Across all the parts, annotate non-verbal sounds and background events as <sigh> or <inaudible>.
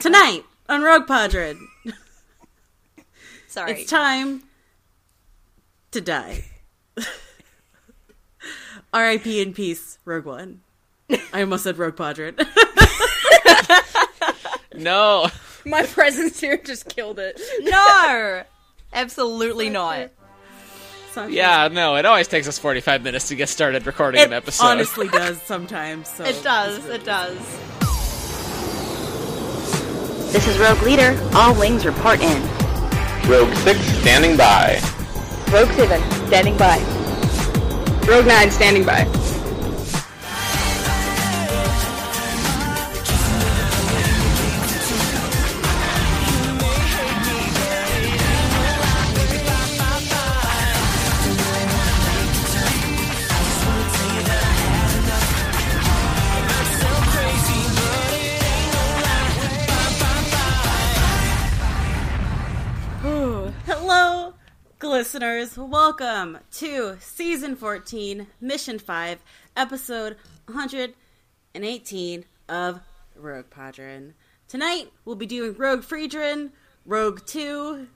Tonight on Rogue Podron, Sorry. it's time to die. R.I.P. in peace, Rogue One. I almost said Rogue Podron. <laughs> No. My presence here just killed it. no, absolutely not. So- Yeah, no. It always takes us 45 minutes to get started recording it an episode. honestly does sometimes. So It does. It does. This is Rogue Leader. All wings report in. Rogue 6 standing by. Rogue 7, standing by. Rogue 9, standing by. Listeners. Welcome to season 14, mission 5, episode 118 of Rogue Podron. Tonight, we'll be doing Rogue Friedrin, Rogue 2,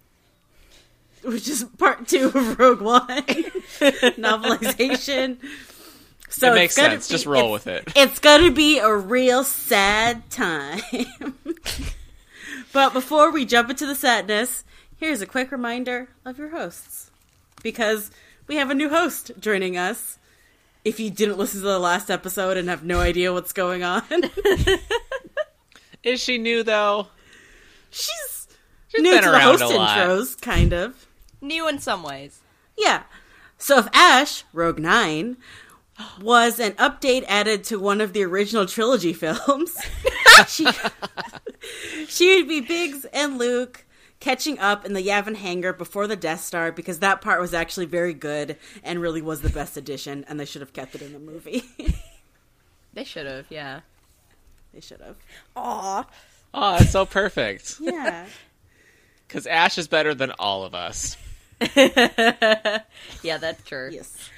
which is part 2 of Rogue 1 <laughs> novelization. So It makes sense. be- Just roll with it. It's gonna be a real sad time. <laughs> but before we jump into the sadness, here's a quick reminder of your hosts. Because we have a new host joining us. If you didn't listen to the last episode and have no idea what's going on, Is she new, though? she's, She's new been to the around host a lot. intros, kind of. New in some ways. Yeah. So if Ash, Rogue Nine, was an update added to one of the original trilogy <laughs> films, she, <laughs> she would be Biggs and Luke catching up in the Yavin hangar before the Death Star because that part was actually very good and really was the best addition, and they should have kept it in the movie. <laughs> They should have, yeah. they should have. Aw. Oh, that's so perfect. <laughs> Yeah. Because Ash is better than all of us. <laughs> Yeah, that's true. Yes.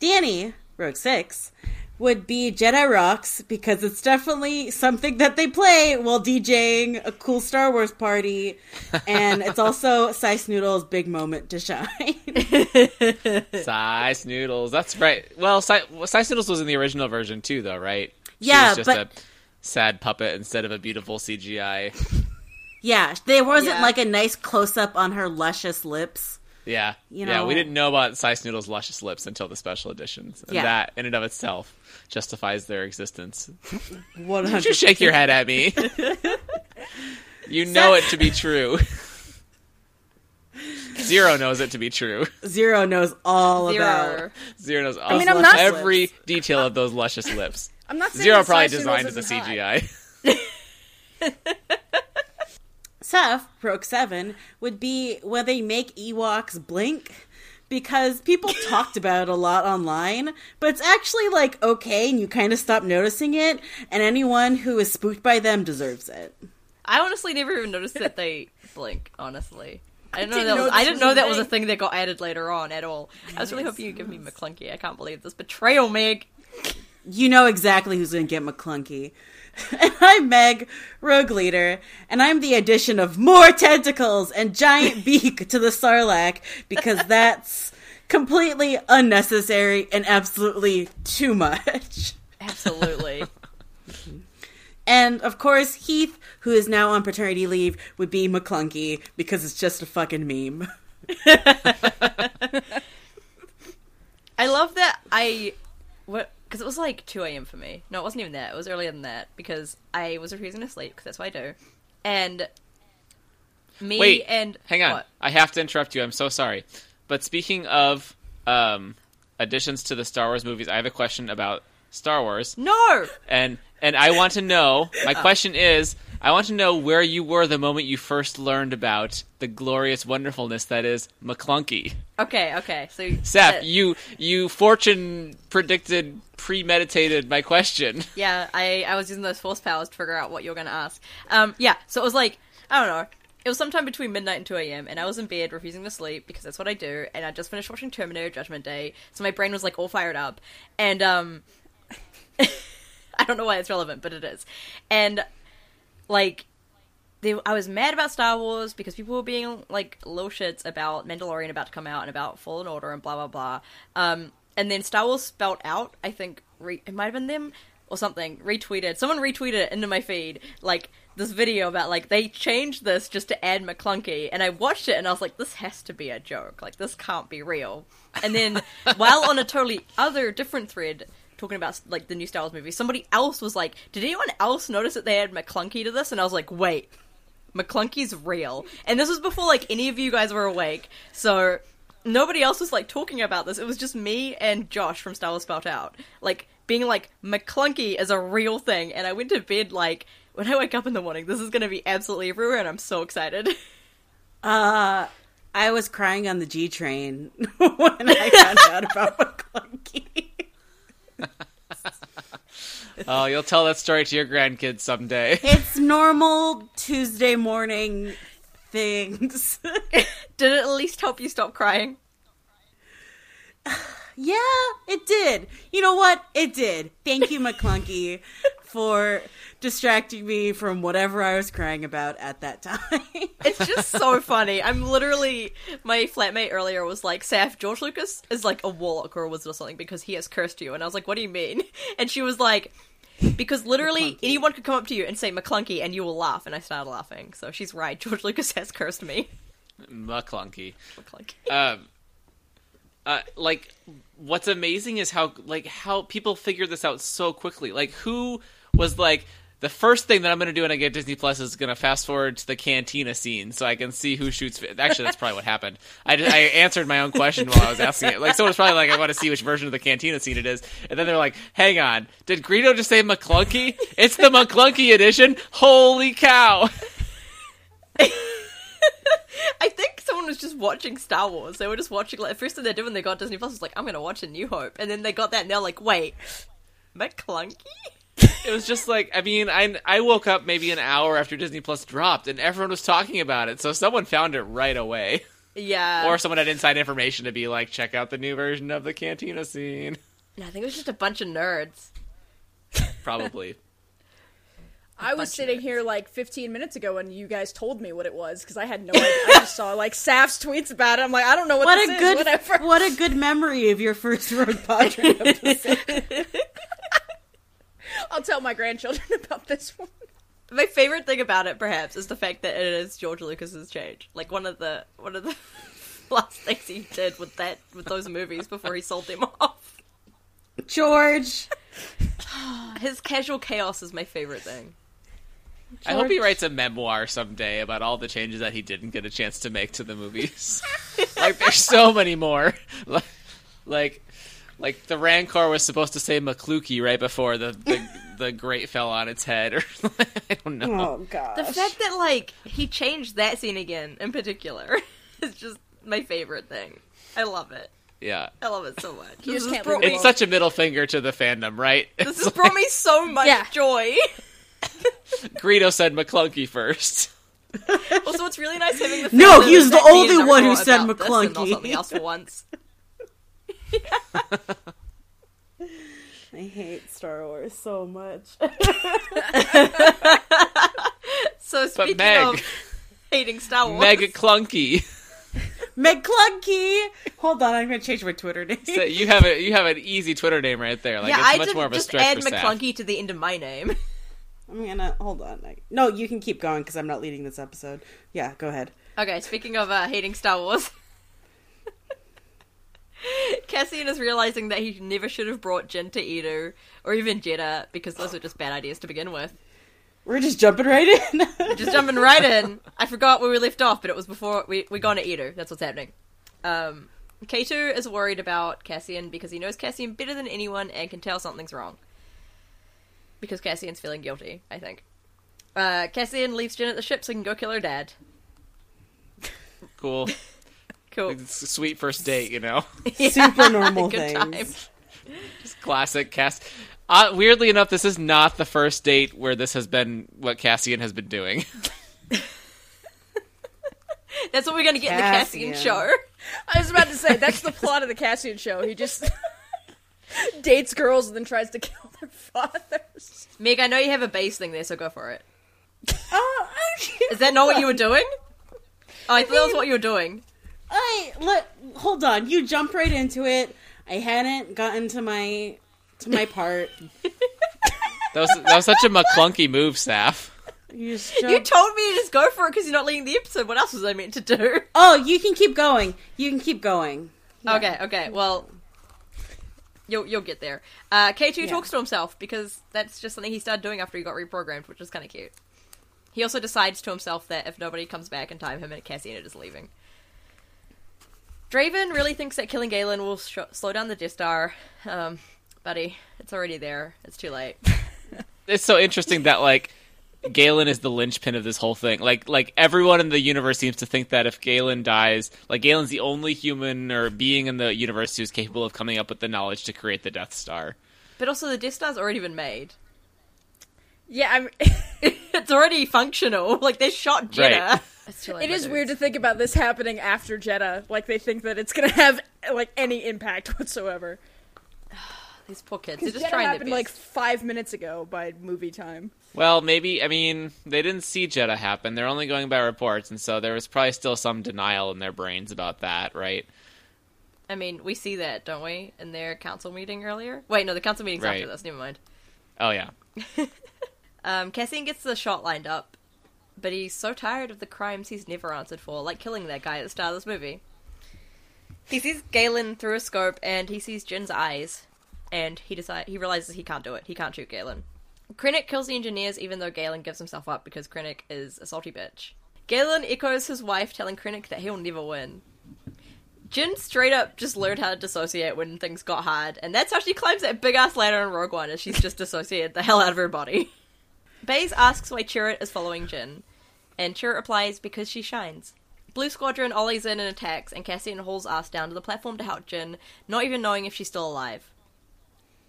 Danny, Rogue Six, would be Jedi Rocks because it's definitely something that they play while DJing a cool Star Wars party. And it's also Sice Noodle's big moment to shine. <laughs> Size Noodles. That's right. Well, Si- well, Size Noodles was in the original version, too, though, right? She Yeah, was just but- a sad puppet instead of a beautiful CGI. yeah, there wasn't Yeah. like a nice close up on her luscious lips. Yeah. You yeah, we didn't know about Size Noodles' luscious lips until the special editions. And Yeah. that, in and of itself, justifies their existence. <laughs> One You shake your head at me. <laughs> you know it to be true. Zero knows it to be true. Zero knows all about. Zero. Zero knows all, mean, I'm not- every detail of those luscious lips. I'm not saying Zero probably designed Noodles the. CGI. Seth, Rogue Seven, would be where they make Ewoks blink because people <laughs> talked about it a lot online, but it's actually like okay, and you kind of stop noticing it, and anyone who is spooked by them deserves it. I honestly never even noticed that they <laughs> blink, honestly. I didn't know didn't that know was, I didn't know a that was a thing. thing that got added later on at all. I was really hoping you'd give me McClunky. I can't believe this betrayal, Meg. You know exactly who's going to get McClunky. And I'm Meg, Rogue Leader, and I'm the addition of more tentacles and giant <laughs> beak to the Sarlacc because that's completely unnecessary and absolutely too much. Absolutely. <laughs> And of course, Heath, who is now on paternity leave, would be McClunky because it's just a fucking meme. <laughs> I love that I what because it was like 2 a.m. for me. No, it wasn't even that. It was earlier than that because I was refusing to sleep because that's what I do. And me Wait, and Hang on. what? I have to interrupt you. I'm so sorry. But speaking of um, additions to the Star Wars movies, I have a question about Star Wars. No. And and I want to know, my <laughs> question is, I want to know where you were the moment you first learned about the glorious wonderfulness that is McClunky. Okay, okay. So Seth, uh, you you fortune predicted, premeditated my question. <laughs> Yeah, I, I was using those force powers to figure out what you were going to ask. Um, yeah, so it was like, I don't know. It was sometime between midnight and 2 a.m., and I was in bed refusing to sleep because that's what I do, and I just finished watching Terminator Judgment Day, so my brain was like all fired up. And, um, <laughs> I don't know why it's relevant, but it is. And, like, they, I was mad about Star Wars because people were being like little shits about Mandalorian about to come out and about Fallen Order and blah blah blah. Um, and then Star Wars spelt out, I think re- it might have been them or something retweeted. Someone retweeted it into my feed, like this video about like they changed this just to add McClunky, and I watched it and I was like, this has to be a joke. Like this can't be real. And then <laughs> while on a totally other different thread talking about like the new Star Wars movie, somebody else was like, did anyone else notice that they had McClunky to this? And I was like, wait. McClunky's real. And this was before like any of you guys were awake. So nobody else was like talking about this. It was just me and Josh from Star Wars Spelt Out. Like being like McClunky is a real thing and I went to bed like when I wake up in the morning, this is gonna be absolutely everywhere and I'm so excited. <laughs> Uh, I was crying on the G train <laughs> when I found out about <laughs> McClunky. <laughs> Oh, you'll tell that story to your grandkids someday. It's normal Tuesday morning things. <laughs> Did it at least help you stop crying? <sighs> yeah, it did. You know what? It did. Thank you, McClunky, <laughs> for distracting me from whatever I was crying about at that time. <laughs> It's just so funny. I'm literally my flatmate earlier was like, Saf, George Lucas is like a warlock or a wizard or something because he has cursed you. And I was like, What do you mean? <laughs> And she was like, Because literally McClunky. anyone could come up to you and say McClunky and you will laugh. And I started laughing. So she's right. <laughs> George Lucas has cursed me. McClunky. McClunky. um uh, like what's amazing is how like how people figure this out so quickly like who was like the first thing that i'm going to do when i get disney plus is going to fast forward to the cantina scene so i can see who shoots actually that's probably what happened. I, just, I answered my own question while i was asking it. Like someone's probably like i want to see which version of the cantina scene it is. And then they're like hang on. Did greedo just say mcclunky? It's the mcclunky edition. Holy cow. <laughs> I think someone was just watching Star Wars. They were just watching like the first thing they did when they got Disney Plus was like, I'm gonna watch a New Hope. And then they got that and they're like, wait, McClunky? It was just like I mean I I woke up maybe an hour after Disney Plus dropped and everyone was talking about it so someone found it right away Yeah. or someone had inside information to be like check out the new version of the cantina scene No, I think it was just a bunch of nerds. probably <laughs> I was sitting here like 15 minutes ago when you guys told me what it was because I had no idea. I just saw like Saf's tweets about it. I'm like, I don't know what, what this a is. good Whatever. what a good memory of your first <laughs> Rogue Padre episode. <laughs> <laughs> I'll tell my grandchildren <laughs> about this one. My favorite thing about it, perhaps, is the fact that it is George Lucas's change. Like one of the one of the <laughs> last things he did with that with those movies before he sold them off. George. <sighs> His casual chaos is my favorite thing. I hope he writes a memoir someday about all the changes that he didn't get a chance to make to the movies like there's so many more like like like the Rancor was supposed to say McClukey right before the the, <laughs> the grate fell on its head or <laughs> I don't know Oh god. The fact that like he changed that scene again in particular <laughs> is just my favorite thing. I love it. yeah I love it so much. You This just can't brought leave me, It's such a middle finger to the fandom, right? this has brought me so much Yeah. joy. Greedo said McClunky first. Also, it's really nice having the No, fandom he's the only one who said about this McClunky. something else for once. <laughs> I hate Star Wars so much. <laughs> So speaking Meg- of hating Star Wars, Mega Clunky. <laughs> McClunky. Hold on, I'm gonna change my Twitter name. So you have a you have an easy Twitter name right there. Like yeah, it's I much didn't more of a just stretch add for McClunky to the end of my name. I'm gonna hold on. I- No, you can keep going because I'm not leading this episode. Yeah, go ahead. Okay, speaking of uh, hating Star Wars, <laughs> Cassian is realizing that he never should have brought Jyn to Eadu or even Jedha because those were just bad ideas to begin with. We're just jumping right in. <laughs> Just jumping right in. I forgot where we left off, but it was before we we gone to Eadu. That's what's happening. Um, K2 is worried about Cassian because he knows Cassian better than anyone and can tell something's wrong. Because Cassian's feeling guilty, I think. Uh, Cassian leaves Jyn at the ship so he can go kill her dad. Cool. <laughs> Cool. It's a sweet first date, you know. <laughs> Super normal Good things. time. Classic Cass. Uh, weirdly enough, this is not the first date where this has been what Cassian has been doing. <laughs> That's what we're gonna get in the Cassian Cassian. show. I was about to say that's the plot of the Cassian show. He just <laughs> dates girls and then tries to kill their fathers. Meg, I know you have a base thing there, so go for it. Oh, Is that not what you were doing? Oh, I thought that was what you were doing. I let hold on. You jump right into it. I hadn't gotten to my to my part. <laughs> That was that was such a McClunky move, Staff. You, just You told me to just go for it because you're not leading the episode. What else was I meant to do? oh, you can keep going. You can keep going. Okay, okay. Well, you'll you'll get there. Uh, K two Yeah. talks to himself because that's just something he started doing after he got reprogrammed, which is kind of cute. He also decides to himself that if nobody comes back in time, him and Cassian are just leaving. Draven really thinks that killing Galen will sh- slow down the Death Star. Um, buddy, it's already there. It's too late. <laughs> It's so interesting that like Galen is the linchpin of this whole thing. Like like everyone in the universe seems to think that if Galen dies, like Galen's the only human or being in the universe who's capable of coming up with the knowledge to create the Death Star. but also, the Death Star's already been made. Yeah, I'm, <laughs> it's already functional. <laughs> Like they shot Jedha. Right. <laughs> It's too late, it my is dudes. weird to think about this happening after Jedha. Like they think that it's gonna have like any impact whatsoever. <sighs> These poor kids. They're just Jedha trying their happened best. like five minutes ago by movie time. Well, maybe I mean they didn't see Jedha happen. They're only going by reports, and so there was probably still some denial in their brains about that, right? I mean, we see that, don't we, in their council meeting earlier? Wait, no, the council meeting's after this. Never mind. Oh yeah. Um, Cassian gets the shot lined up, but he's so tired of the crimes he's never answered for, like killing that guy at the start of this movie. He sees Galen through a scope, and he sees Jyn's eyes, and he decide he realizes he can't do it. He can't shoot Galen. Krennic kills the engineers, even though Galen gives himself up because Krennic is a salty bitch. Galen echoes his wife, telling Krennic that he'll never win. Jyn straight up just learned how to dissociate when things got hard, and that's how she climbs that big ass ladder in Rogue One, as she's just dissociated the hell out of her body. <laughs> Baze asks why Chirrut is following Jyn, and Chirrut replies because she shines. Blue Squadron ollies in and attacks, and Cassian hauls ass down to the platform to help Jyn, not even knowing if she's still alive.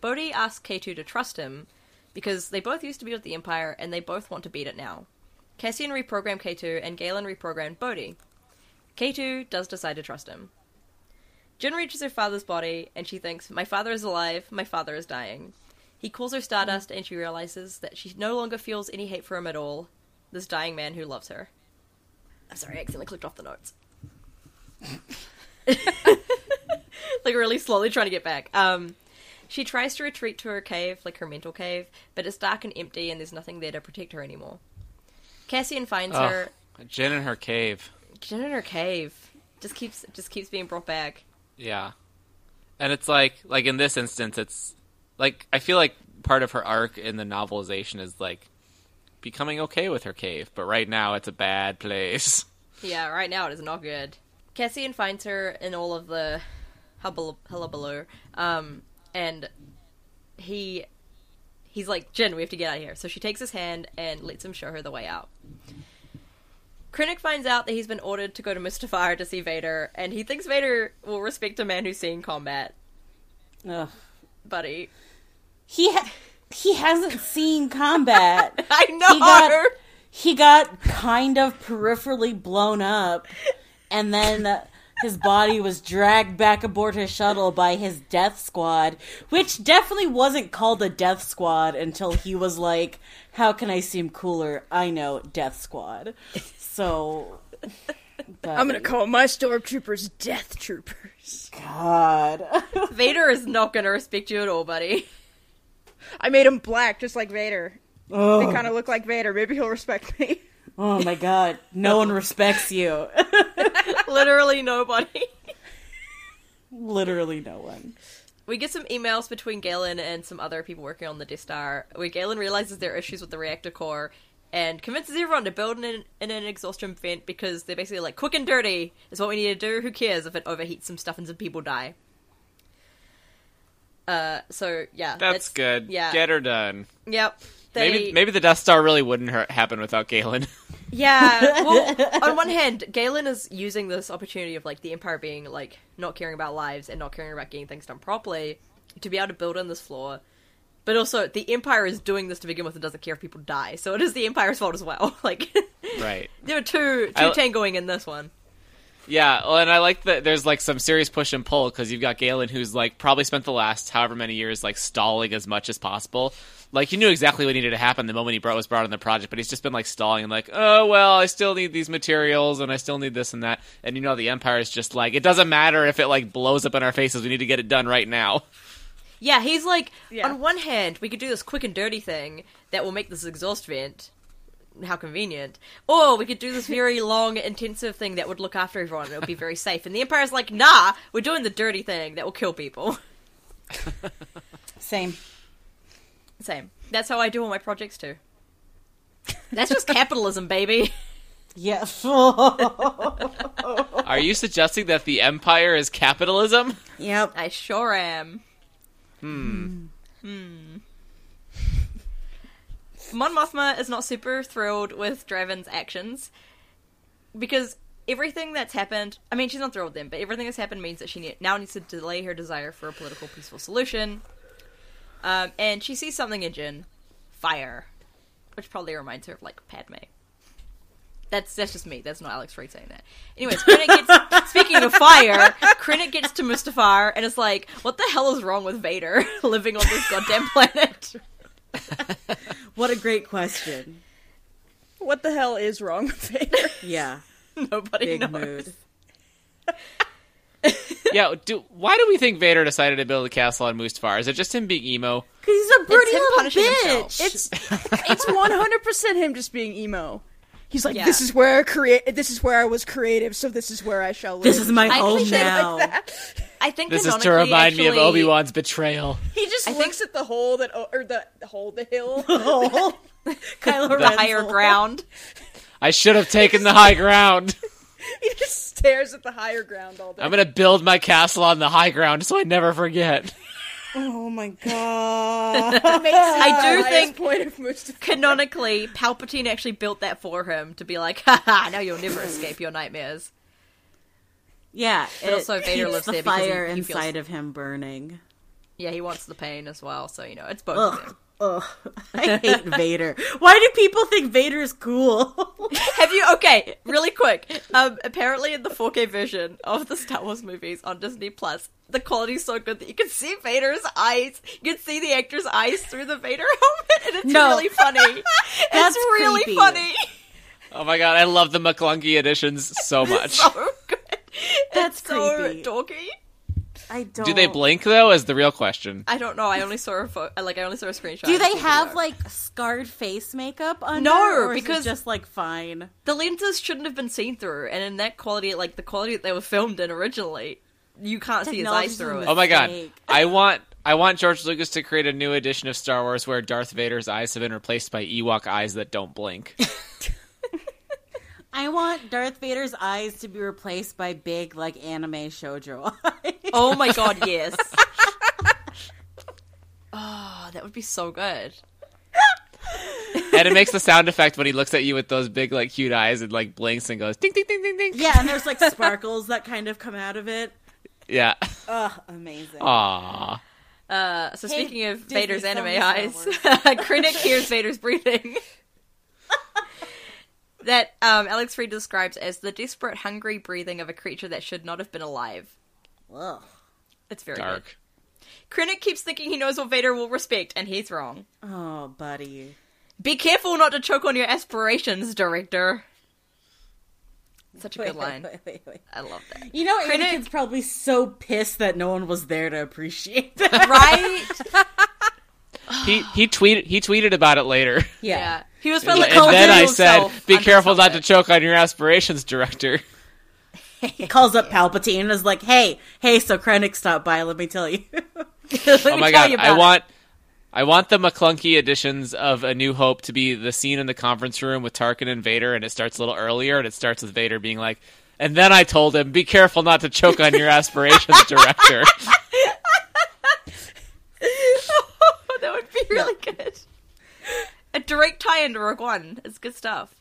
Bodhi asks K2 to trust him, because they both used to be with the Empire, and they both want to beat it now. Cassian reprogrammed K2, and Galen reprogrammed Bodhi. K2 does decide to trust him. Jyn reaches her father's body, and she thinks, My father is alive, my father is dying. He calls her Stardust, and she realizes that she no longer feels any hate for him at all. This dying man who loves her. I'm sorry, I accidentally clicked off the notes. <laughs> like really slowly trying to get back. Um, she tries to retreat to her cave, like her mental cave, but it's dark and empty, and there's nothing there to protect her anymore. Cassian finds Ugh. her. Jyn in her cave. Jyn in her cave. Just keeps just keeps being brought back. Yeah. And it's like like in this instance it's like I feel like part of her arc in the novelization is like becoming okay with her cave, but right now it's a bad place. <laughs> Yeah, right now it is not good. Cassian finds her in all of the hubble- hullabaloo, um, and he he's like, Jyn, we have to get out of here. So she takes his hand and lets him show her the way out. Krennic finds out that he's been ordered to go to Mustafar to see Vader, and he thinks Vader will respect a man who's seen combat. Ugh. Buddy, He ha- he hasn't seen combat. <laughs> I know. He got he got kind of peripherally blown up, and then his body was dragged back aboard his shuttle by his death squad, which definitely wasn't called a death squad until he was like, "How can I seem cooler? I know death squad." So, I'm gonna call my stormtroopers Death Troopers. God. <laughs> Vader is not going to respect you at all, buddy. I made him black, just like Vader. Oh. They oh, kind of look like Vader. Maybe he'll respect me. oh my God! No one respects you. <laughs> Literally nobody. Literally no one. We get some emails between Galen and some other people working on the Death Star, where Galen realizes there are issues with the reactor core and convinces everyone to build in, in an exhaustion vent because they're basically like, quick and dirty is what we need to do. Who cares if it overheats some stuff and some people die? Uh, so yeah, That's, good. Yeah, Get her done. yep. They, Maybe maybe the Death Star really wouldn't hurt, happen without Galen. <laughs> Yeah. Well, <laughs> on one hand, Galen is using this opportunity of like the Empire being like not caring about lives and not caring about getting things done properly to be able to build in this flaw. But also, the Empire is doing this to begin with and doesn't care if people die, so it is the Empire's fault as well. <laughs> Like, right. <laughs> there are two two I- tangoing in this one. Yeah, well, and I like that there's like some serious push and pull because you've got Galen who's like probably spent the last however many years like stalling as much as possible, like he knew exactly what needed to happen the moment he brought was brought on the project, but he's just been like stalling and like, oh well, I still need these materials and I still need this and that. And you know, the Empire is just like, it doesn't matter if it like blows up in our faces. We need to get it done right now. <laughs> Yeah, he's like, Yeah. on one hand, we could do this quick and dirty thing that will make this exhaust vent. How convenient. Or we could do this very <laughs> long, intensive thing that would look after everyone it would be very safe. And the Empire's like, nah, we're doing the dirty thing that will kill people. <laughs> Same. Same. That's how I do all my projects too. That's just <laughs> capitalism, baby. Yeah. Are you suggesting that the Empire is capitalism? yep. I sure am. Hmm. Hmm. Mon Mothma is not super thrilled with Draven's actions because everything that's happened. I mean, she's not thrilled them, but everything that's happened means that she ne- now needs to delay her desire for a political, peaceful solution. Um, and she sees something in Jyn, fire, which probably reminds her of like Padme. That's that's just me. That's not Alex Freed saying that. Anyways, Krennic gets <laughs> speaking of fire, Krennic gets to Mustafar and it's like, "What the hell is wrong with Vader <laughs> living on this goddamn planet?" <laughs> What a great question. What the hell is wrong with Vader? Yeah. Nobody Big knows. mood. yeah. Do why do we think Vader decided to build a castle on Mustafar? Is it just him being emo? Because he's a pretty little bitch. himself. It's it's one hundred percent him just being emo. He's like, Yeah. this is where I create. This is where I was creative, so this is where I shall live. This is my I home actually think now. <laughs> I think This is to canonically, remind me of Obi Wan's betrayal. He just I looks at the hole that or the, the hole, the hill. <laughs> Oh, <laughs> Kylo the Ren's higher hole. ground. I should have taken the high ground. he just stares at the higher ground all day. I'm gonna build my castle on the high ground so I never forget. Oh my <laughs> god. I do think point of Mustafar. canonically, Palpatine actually built that for him to be like, haha, now you'll never <laughs> escape your nightmares. yeah. But it also Vader keeps lives the there because he- fire he feels- inside of him burning. Yeah, he wants the pain as well, so you know, it's both of them. Ugh. <laughs> I hate Vader. Why do people think Vader's cool? Have you okay, really quick. Um apparently in the 4K version of the Star Wars movies on Disney Plus, the quality's so good that you can see Vader's eyes. You can see the actor's eyes through the Vader <laughs> helmet, and it's No. really funny. <laughs> That's it's really creepy. funny. Oh my god, I love the McClunky editions so <laughs> much. So good. That's it's so creepy. dorky. I don't. Do they blink though? Is the real question. I don't know. I only saw a pho- like I only saw a screenshot. Do they have video. like scarred face makeup under? No, or is it because- just like fine. the lenses shouldn't have been seen through, and in that quality, like the quality that they were filmed in originally, you can't see his eyes through it. Oh my god. I want I want George Lucas to create a new edition of Star Wars where Darth Vader's eyes have been replaced by Ewok eyes that don't blink. <laughs> <laughs> I want Darth Vader's eyes to be replaced by big like anime shoujo <laughs> eyes. Oh my god, yes. oh, that would be so good. and it makes the sound effect when he looks at you with those big like cute eyes and like blinks and goes ding ding ding ding ding. yeah, and there's like sparkles that kind of come out of it. Yeah. Ugh, amazing. Aww. Uh, so Hey, speaking of Disney, Vader's anime eyes, Wars. <laughs> Krennic hears Vader's breathing. <laughs> that um, Alex Freed describes as the desperate, hungry breathing of a creature that should not have been alive. Ugh. It's very good. Dark. Krennic keeps thinking he knows what Vader will respect, and he's wrong. Oh, buddy. Be careful not to choke on your aspirations, director. Such a good Wait, wait, line. <laughs> wait, wait, wait. I love that. You know, Krennic- Anakin's probably so pissed that no one was there to appreciate that. <laughs> Right? <laughs> He he tweeted he tweeted about it later. yeah. He was And, probably and called then I said, "Be careful not to choke on your aspirations, director." He calls up Palpatine and is like, "Hey, hey, so Krennic stopped by. Let me tell you." Let oh me my tell god, you I about it. want I want the McClunky editions of A New Hope to be the scene in the conference room with Tarkin and Vader, and it starts a little earlier, and it starts with Vader being like, "And then I told him, be careful not to choke on your aspirations, <laughs> director." oh, that would be really good. A direct tie into Rogue One. It's good stuff.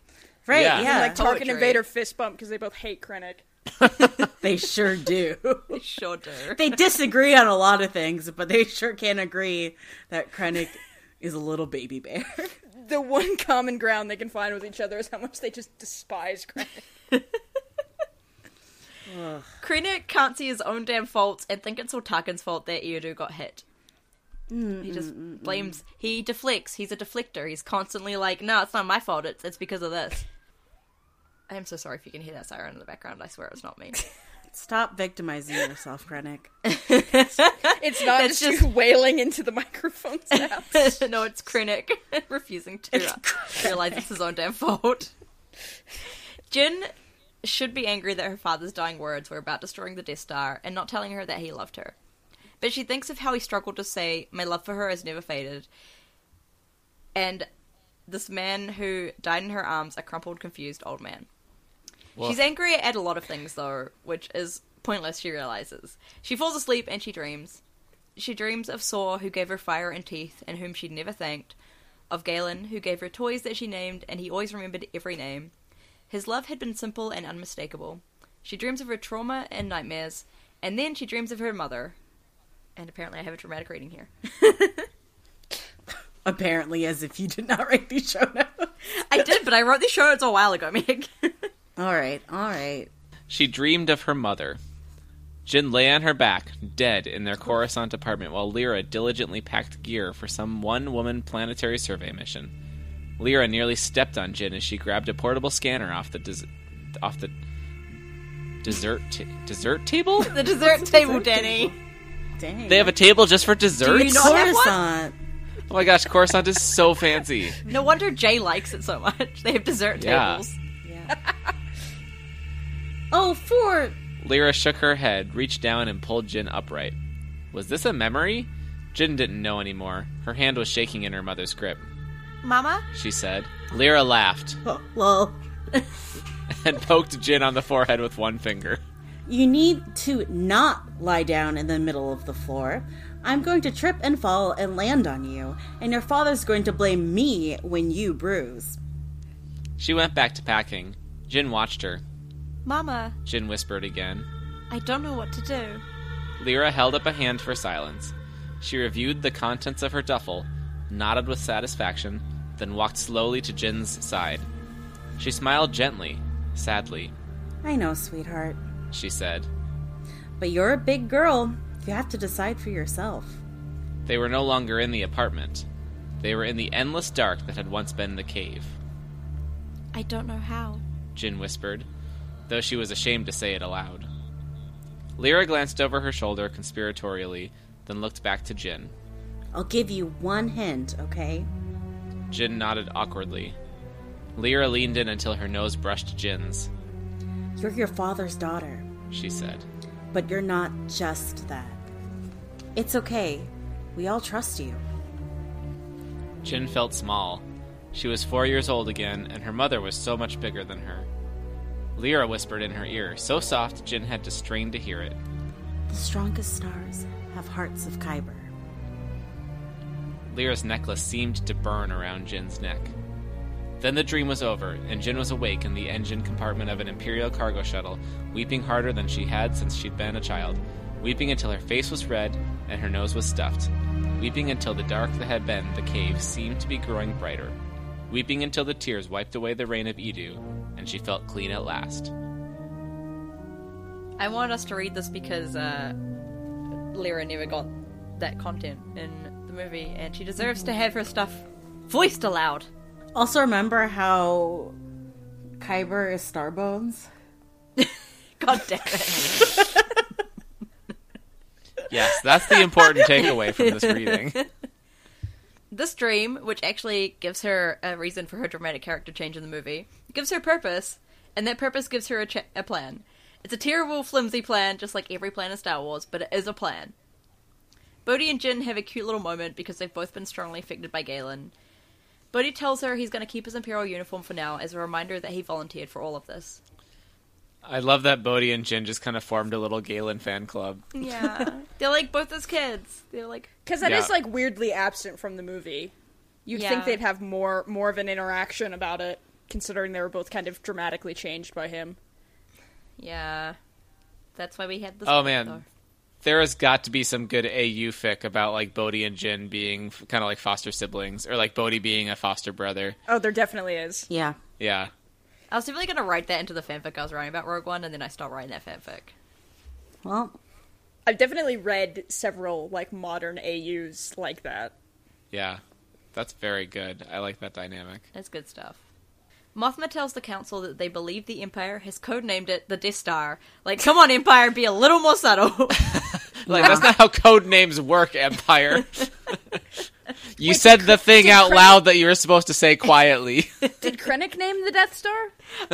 right? Yeah. Yeah, like Tarkin Poetry. and Vader fist bump because they both hate Krennic. <laughs> they sure do. They sure do. <laughs> they disagree on a lot of things, but they sure can agree that Krennic is a little baby bear. <laughs> The one common ground they can find with each other is how much they just despise Krennic. Krennic can't see his own damn faults and think it's all Tarkin's fault that Eadu got hit. He just mm, mm, mm, blames. He deflects. He's a deflector. He's constantly like, "No, it's not my fault. It's it's because of this." I am so sorry if you can hear that siren in the background. I swear it was not me. <laughs> Stop victimizing yourself, Krennic. <laughs> It's not It's just, just- wailing into the microphone. Snaps. <laughs> no, it's Krennic refusing to uh, realize it's his own damn fault. Jyn should be angry that her father's dying words were about destroying the Death Star and not telling her that he loved her. But she thinks of how he struggled to say, My love for her has never faded. And this man who died in her arms, a crumpled, confused old man. She's angry at a lot of things, though, which is pointless, she realizes. She falls asleep and she dreams. She dreams of Saw, who gave her fire and teeth, and whom she'd never thanked. Of Galen, who gave her toys that she named, and he always remembered every name. His love had been simple and unmistakable. She dreams of her trauma and nightmares, and then she dreams of her mother. And apparently, I have a dramatic reading here. <laughs> Apparently, as if you did not write these show notes. I did, but I wrote these show notes a while ago, Meg. <laughs> All right, all right. She dreamed of her mother. Jyn lay on her back, dead, in their Coruscant apartment while Lyra diligently packed gear for some one woman planetary survey mission. Lyra nearly stepped on Jyn as she grabbed a portable scanner off the des- off the dessert ta- dessert table. <laughs> the dessert table, Danny. Dang. They have a table just for desserts. Do you not have one? Oh my gosh, Coruscant is so fancy. No wonder Jay likes it so much. They have dessert Yeah. tables. Yeah. Oh, for Lyra shook her head, reached down, and pulled Jyn upright. Was this a memory? Jyn didn't know anymore. Her hand was shaking in her mother's grip. Mama? She said. Lyra laughed <laughs> oh, lol. and poked Jyn on the forehead with one finger. You need to not lie down in the middle of the floor. I'm going to trip and fall and land on you, and your father's going to blame me when you bruise. She went back to packing. Jyn watched her. Mama, Jyn whispered again. I don't know what to do. Lyra held up a hand for silence. She reviewed the contents of her duffel, nodded with satisfaction, then walked slowly to Jyn's side. She smiled gently, sadly. I know, sweetheart. She said. But you're a big girl. You have to decide for yourself. They were no longer in the apartment. They were in the endless dark that had once been the cave. I don't know how. Jyn whispered, though she was ashamed to say it aloud. Lyra glanced over her shoulder conspiratorially, then looked back to Jyn. I'll give you one hint, okay? Jyn nodded awkwardly. Lyra leaned in until her nose brushed Jyn's. You're your father's daughter, She said. but you're not just that. It's okay. We all trust you. Jyn felt small. She was four years old again, and her mother was so much bigger than her. Lyra whispered in her ear, so soft Jyn had to strain to hear it. The strongest stars have hearts of Kyber. Lyra's necklace seemed to burn around Jyn's neck. Then the dream was over, and Jyn was awake in the engine compartment of an Imperial cargo shuttle, weeping harder than she had since she'd been a child, weeping until her face was red and her nose was stuffed, weeping until the dark that had been the cave seemed to be growing brighter, weeping until the tears wiped away the rain of Eadu, and she felt clean at last. I wanted us to read this because uh, Lyra never got that content in the movie, and she deserves to have her stuff voiced aloud. Also, remember how Kyber is Starbones? <laughs> God damn it. Yes, that's the important takeaway from this reading. <laughs> this dream, which actually gives her a reason for her dramatic character change in the movie, gives her purpose, and that purpose gives her a, ch- a plan. It's a terrible, flimsy plan, just like every plan in Star Wars, but it is a plan. Bodhi and Jyn have a cute little moment because they've both been strongly affected by Galen. Bodhi tells her he's going to keep his Imperial uniform for now as a reminder that he volunteered for all of this. I love that Bodhi and Jyn just kind of formed a little Galen fan club. Yeah. <laughs> They're like both as kids. They're like, Because that is Yeah. like weirdly absent from the movie. You'd Yeah. think they'd have more more of an interaction about it, considering they were both kind of dramatically changed by him. yeah. That's why we had this. Oh, man. though. there has got to be some good AU fic about like Bodhi and Jyn being kind of like foster siblings, or like Bodhi being a foster brother. Oh, there definitely is. Yeah. Yeah, I was definitely going to write that into the fanfic I was writing about Rogue One, and then I stopped writing that fanfic. Well, I've definitely read several like modern AUs like that. Yeah, that's very good. I like that dynamic. That's good stuff. Mothma tells the council that they believe the Empire has codenamed it the Death Star. Like, come on, Empire, be a little more subtle. <laughs> Like that's not how code names work, Empire. <laughs> you said the thing out Krennic- loud that you were supposed to say quietly. <laughs> Did Krennic name the Death Star?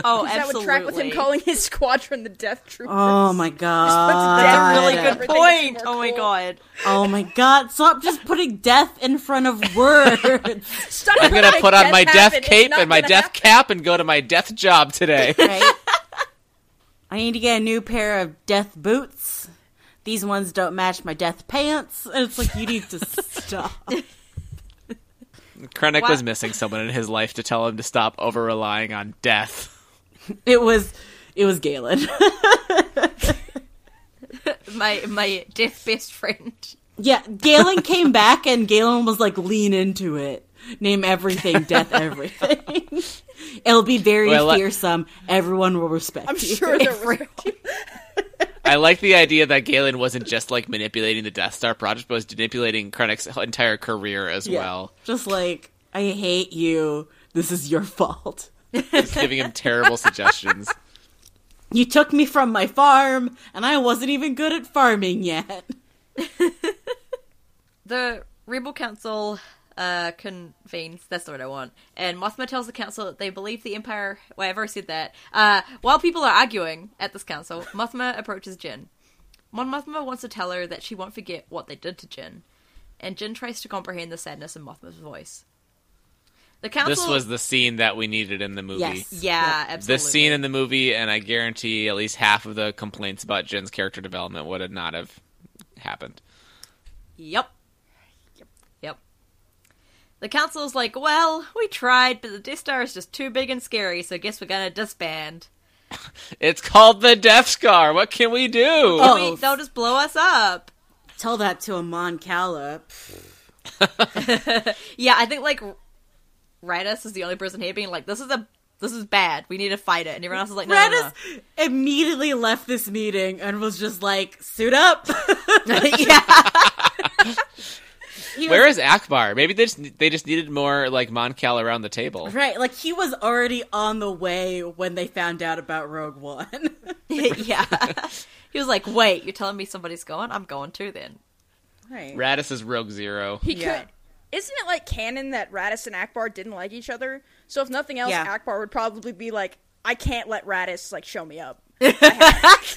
oh, absolutely. That would track with him calling his squadron the Death Troopers. Oh my <laughs> god. That's That's a really good point. is more Oh my cool. god. Oh my god. Stop just putting death in front of <laughs> words. Stop I'm gonna put on my death It's cape and my death happen. cap and go to my death job today. right? I need to get a new pair of death boots. These ones don't match my death pants. And it's like you need to stop. Krennic Wha- was missing someone in his life to tell him to stop over relying on death. <laughs> It was it was Galen. <laughs> My my death best friend. yeah, Galen came <laughs> back and Galen was like lean into it. Name everything, death everything. It'll be very Well, let- fearsome. Everyone will respect you. I'm you. sure there was. I like the idea that Galen wasn't just like manipulating the Death Star project, but was manipulating Krennic's entire career as Yeah. well. Just like I hate you. This is your fault. Just giving him terrible <laughs> suggestions. You took me from my farm, and I wasn't even good at farming yet. <laughs> The Rebel Council uh, convenes. That's the word I want. And Mothma tells the council that they believe the Empire. Whatever said that. Uh, while people are arguing at this council, <laughs> Mothma approaches Jyn. Mon Mothma wants to tell her that she won't forget what they did to Jyn, and Jyn tries to comprehend the sadness in Mothma's voice. The council. This was the scene that we needed in the movie. Yes. yeah, absolutely. This scene in the movie, and I guarantee at least half of the complaints about Jyn's character development would have not have happened. Yep. Yep. The council's like, well, we tried, but the Death Star is just too big and scary, so I guess we're gonna disband. <laughs> It's called the Death Scar. What can we do? Oh. Wait, they'll just blow us up. Tell that to Amon Calla. <laughs> Yeah, I think like Raddus is the only person here being like, this is a this is bad. We need to fight it, and everyone else is like, no, no, no. Raddus immediately left this meeting and was just like, "Suit up." <laughs> yeah. He Where was- is Ackbar? Maybe they just they just needed more like Mon Cal around the table. right? Like he was already on the way when they found out about Rogue One. <laughs> yeah. he was like, wait, you're telling me somebody's going? I'm going too then. right. Raddus is Rogue Zero. He Yeah. could. Isn't it like canon that Raddus and Ackbar didn't like each other? So if nothing else, Yeah. Ackbar would probably be like, "I can't let Raddus like show me up," <laughs>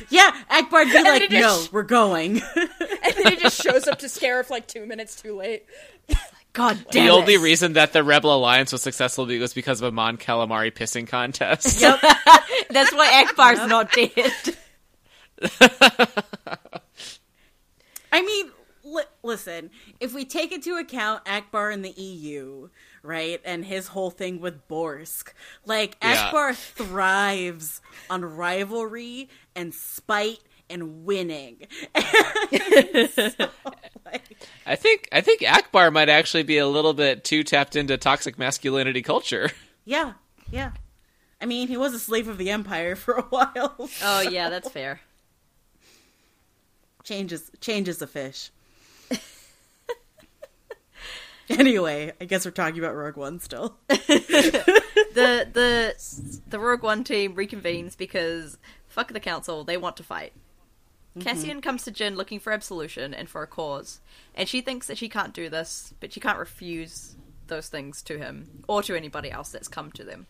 Yeah, Ackbar'd be like, "No, just- we're going." <laughs> and then he just shows up to Scarif like two minutes too late. <laughs> God The damn only reason that the Rebel Alliance was successful was because of a Mon Calamari pissing contest. That's why Ackbar's not dead. I mean, li- listen, if we take into account Ackbar and the EU, right, and his whole thing with Borsk, like Yeah. Ackbar thrives on rivalry and spite and winning. So, <laughs> like, I think I think Ackbar might actually be a little bit too tapped into toxic masculinity culture. yeah, yeah. I mean, he was a slave of the Empire for a while. Oh yeah, that's fair. changes changes a fish. <laughs> anyway, I guess we're talking about Rogue One still. <laughs> The the the Rogue One team reconvenes because fuck the council, they want to fight. Cassian comes to Jyn looking for absolution and for a cause, and she thinks that she can't do this, but she can't refuse those things to him or to anybody else that's come to them.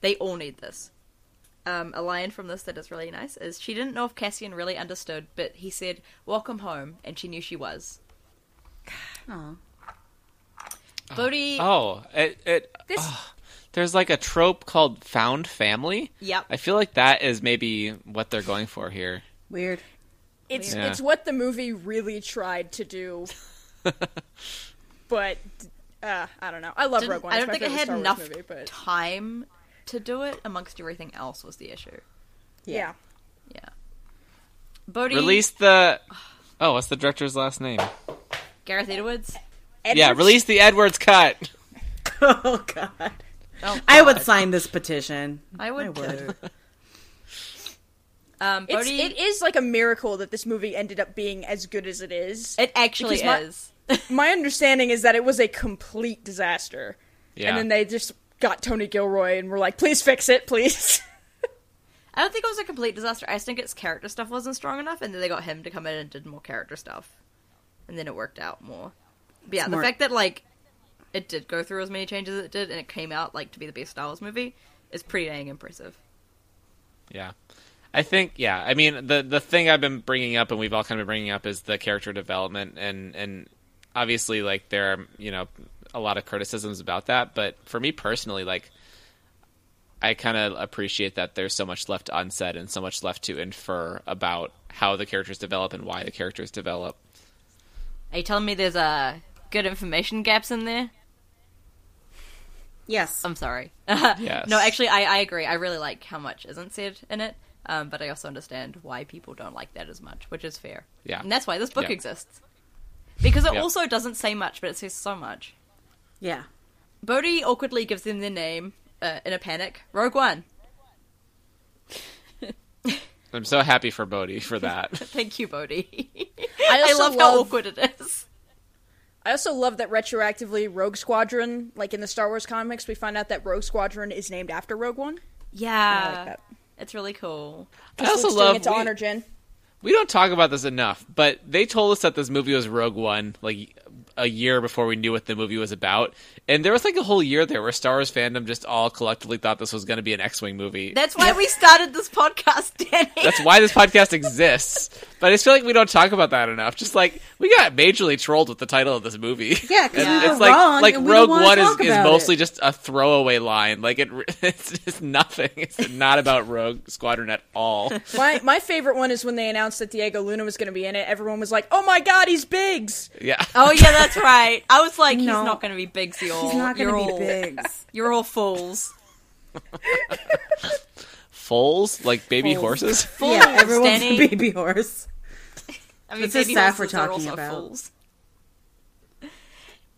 They all need this. Um, a line from this that is really nice is she didn't know if Cassian really understood, but he said, "Welcome home," and she knew she was. Aw. Bodhi, Oh, it, it This ah, there's like a trope called found family. yep, I feel like that is maybe what they're going for here. Weird. It's Yeah. it's what the movie really tried to do, <laughs> but uh, I don't know. I love Didn't- Rogue One. I don't think I had enough movie, but time to do it amongst everything else was the issue. yeah. Yeah. Bodhi Release the Oh, what's the director's last name? Gareth Edwards. Yeah, release the Edwards cut. <laughs> Oh god. Oh, I would sign this petition. I would, I would. <laughs> Um, It's, Bodhi, it is like a miracle that this movie ended up being as good as it is. it actually because my- is. <laughs> My understanding is that it was a complete disaster. Yeah. And then they just got Tony Gilroy and were like, please fix it, please. I don't think it was a complete disaster. I just think its character stuff wasn't strong enough, and then they got him to come in and did more character stuff, and then it worked out more. But yeah, Smart. the fact that like it did go through as many changes as it did, and it came out like to be the best Star Wars movie, is pretty dang impressive. Yeah. I think yeah. I mean the the thing I've been bringing up and we've all kind of been bringing up is the character development and and obviously like there are you know a lot of criticisms about that, but for me personally like I kind of appreciate that there's so much left unsaid and so much left to infer about how the characters develop and why the characters develop. Are you telling me there's uh, good information gaps in there? Yes. I'm sorry. <laughs> Yes. No, actually, I, I agree. I really like how much isn't said in it, um, but I also understand why people don't like that as much, which is fair. Yeah. And that's why this book Yeah. exists. Because it Yeah. also doesn't say much, but it says so much. yeah. Bodhi awkwardly gives them their name uh, in a panic Rogue One. I'm so happy for Bodhi for that. <laughs> Thank you, Bodhi. <laughs> I I also love how awkward it is. I also love that retroactively Rogue Squadron, like in the Star Wars comics, we find out that Rogue Squadron is named after Rogue One. Yeah. I like that. It's really cool. I also Luke's love it to we- honor Jyn. we don't talk about this enough, but they told us that this movie was Rogue One like a year before we knew what the movie was about, and there was like a whole year there where Star Wars fandom just all collectively thought this was going to be an X-wing movie. That's why we started this podcast, <laughs> Danny. That's why this podcast exists. But I just feel like we don't talk about that enough. Just like we got majorly trolled with the title of this movie. Yeah, 'cause And we it's like wrong, like we Rogue One is, is mostly it. just a throwaway line. Like it, <laughs> it's just nothing. It's not about Rogue Squadron at all. <laughs> My my favorite one is when they announced that Diego Luna was going to be in it. Everyone was like, "Oh my god, he's Biggs!" Yeah. Oh yeah, that's right. I was like, he's No. not going to be Bigsy all. He's not going you're to be all, Biggs. You're all fools. Foals like baby horses. <laughs> Fools, yeah, everyone's Danny. a baby horse. I mean, It's his baby staff we're horses are talking also about. fools.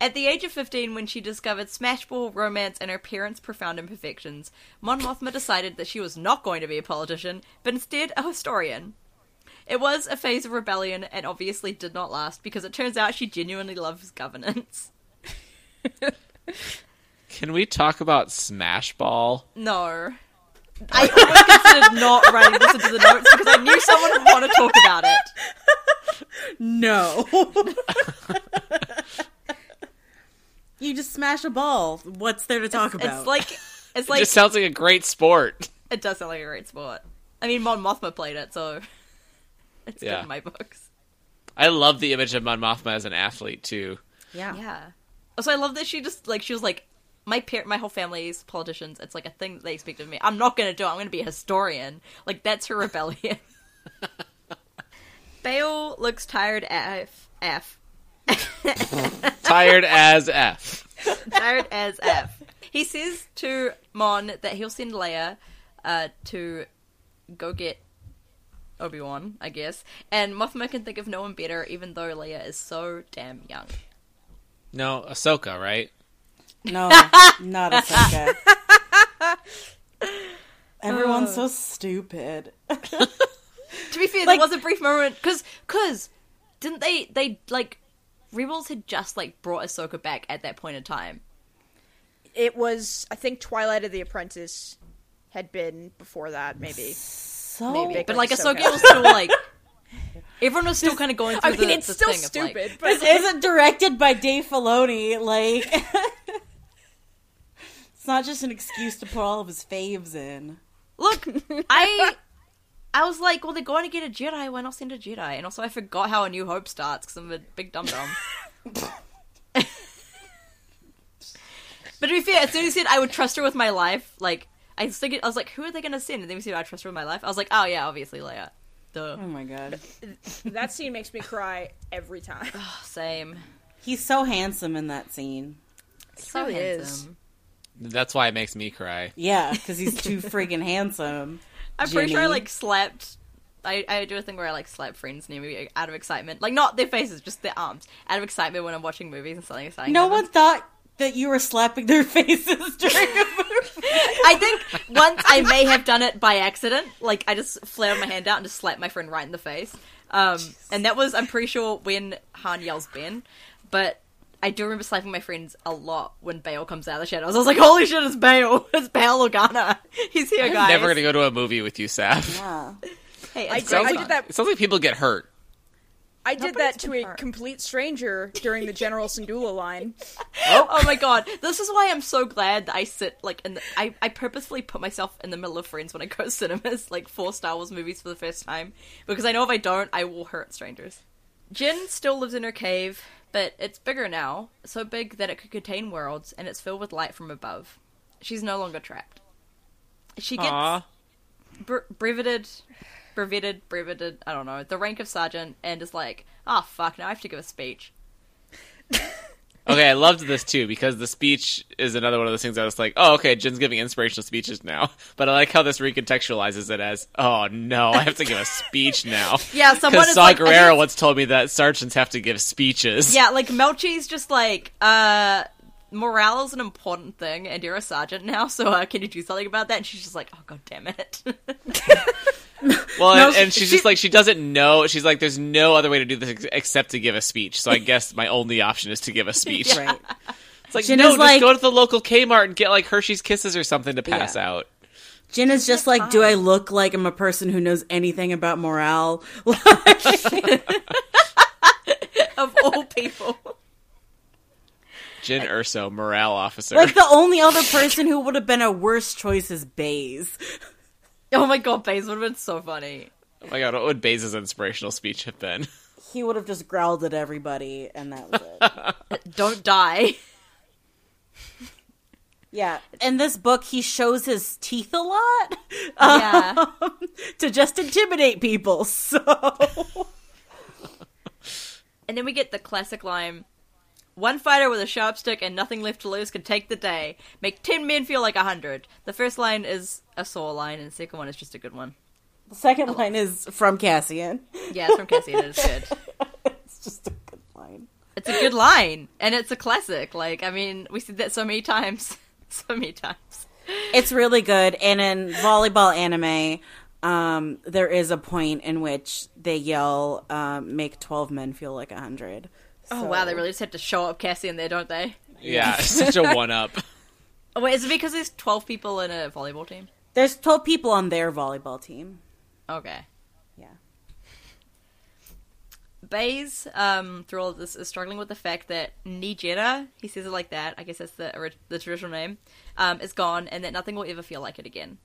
At the age of 15, when she discovered Smashball, romance, and her parents' profound imperfections, Mon Mothma decided that she was not going to be a politician, but instead a historian. It was a phase of rebellion and obviously did not last because it turns out she genuinely loves governance. Can we talk about Smash Ball? No. I almost considered not writing this into the notes because I knew someone would want to talk about it. No. <laughs> you just smash a ball. What's there to talk about? It's like it's It like just sounds like a great sport. it does sound like a great sport. I mean, Mon Mothma played it, so <laughs> it's Yeah. good in my books. I love the image of Mon Mothma as an athlete too. yeah. Yeah. Also, I love that she just like she was like my par- my whole family's politicians. It's like a thing that they expect of me. I'm not gonna do it. I'm gonna be a historian. Like that's her rebellion. <laughs> Bail looks tired af f <laughs> Tired as F. tired as f. He says to Mon that he'll send Leia uh, to go get Obi Wan, I guess. And Mothma can think of no one better, even though Leia is so damn young. No, Ahsoka, right? No, <laughs> not Ahsoka. Everyone's so oh. stupid. To be fair, Like- there was a brief moment because because didn't they they like Rebels had just like brought Ahsoka back at that point in time. It was, I think, Twilight of the Apprentice had been before that, maybe. So Maybe. But like Ahsoka. Ahsoka was still like <laughs> everyone was still kind of going through I mean, the, it's the still thing of, like- stupid, but this isn't directed by Dave Filoni. Like, <laughs> it's not just an excuse to put all of his faves in. Look, <laughs> I I was like, well, they're going to get a Jedi. Why not send a Jedi? And also, I forgot how A New Hope starts because I'm a big dum dum. but to be fair, as soon as he said I would trust her with my life, like I was thinking, I was like, who are they going to send? And then we said I trust her with my life. I was like, oh yeah, obviously Leia. Duh. Oh my god, that scene makes me cry every time. Same. he's so handsome in that scene. So really is. handsome. That's why it makes me cry. Yeah, because he's too <laughs> friggin' handsome. I'm pretty sure I like slapped. I, I do a thing where I like slap friends near me out of excitement, like not their faces, just their arms, out of excitement when I'm watching movies and something exciting. No happens. one thought that you were slapping their <laughs> faces during a movie. I think once I may have done it by accident. Like I just flared my hand out and just slapped my friend right in the face. Um, and that was I'm pretty sure when Han yells Ben, but I do remember slapping my friends a lot when Bail comes out of the shadows. I was like, "Holy shit, it's Bail! <laughs> It's Bail Organa! He's here, guys!" Never gonna go to a movie with you, Saf. Yeah. Hey, I it's did, I did that. It sounds like people get hurt. I did Nobody's that to a hurt. complete stranger during the General Syndulla line. <laughs> Oh my god, this is why I'm so glad that I sit like in the, I I purposefully put myself in the middle of friends when I go to cinemas, <laughs> like for Star Wars movies for the first time, because I know if I don't, I will hurt strangers. Jyn still lives in her cave, but it's bigger now, so big that it could contain worlds, and it's filled with light from above. She's no longer trapped. She gets Aw. bre- breveted, breveted, breveted. I don't know the rank of sergeant, and is like, oh fuck, now I have to give a speech. <laughs> Okay, I loved this too because the speech is another one of those things I was like, oh, okay, Jyn's giving inspirational speeches now. <laughs> But I like how this recontextualizes it as, oh no, I have to give a <laughs> speech now. Yeah, someone Saw like, Gerrera once told me that sergeants have to give speeches. Yeah, like Melshi's just like, uh, morale is an important thing, and you're a sergeant now, so uh, can you do something about that? And she's just like, oh god damn it. <laughs> Well, No, and, and she- she's just like, she doesn't know. She's like, there's no other way to do this ex- except to give a speech. So I guess my only option is to give a <laughs> speech. Right. It's like, Jyn no, is just like- go to the local Kmart and get like Hershey's Kisses or something to pass Yeah. out. Jyn is just like, do I look like I'm a person who knows anything about morale? <laughs> of all people. Jyn Erso, morale officer. like the only other person who would have been a worse choice is Baze. Oh my god, Baze would have been so funny. oh my god, what would Baze's inspirational speech have been? He would have just growled at everybody, and that was it. <laughs> Don't die. yeah. In this book, he shows his teeth a lot <laughs> Yeah. Um, to just intimidate people. <laughs> So and then we get the classic line one fighter with a sharp stick and nothing left to lose can take the day. Make ten men feel like a hundred. The first line is a sore line, and the second one is just a good one. the second line is from Cassian. Yeah, it's from Cassian. it's <laughs> good. It's just a good line. It's a good line, and it's a classic. Like, I mean, we said that so many times, <laughs> so many times. It's really good. And in volleyball anime, um, there is a point in which they yell, um, "Make twelve men feel like a hundred. Oh wow, they really just have to show up Cassie in there, don't they? Yeah, such a <laughs> one up. Oh wait, is it because there's twelve people in a volleyball team? There's twelve people on their volleyball team. Okay. Yeah. Baze, um, through all of this, is struggling with the fact that NiJedha, he says it like that, I guess that's the, the traditional name, um, is gone, and that nothing will ever feel like it again.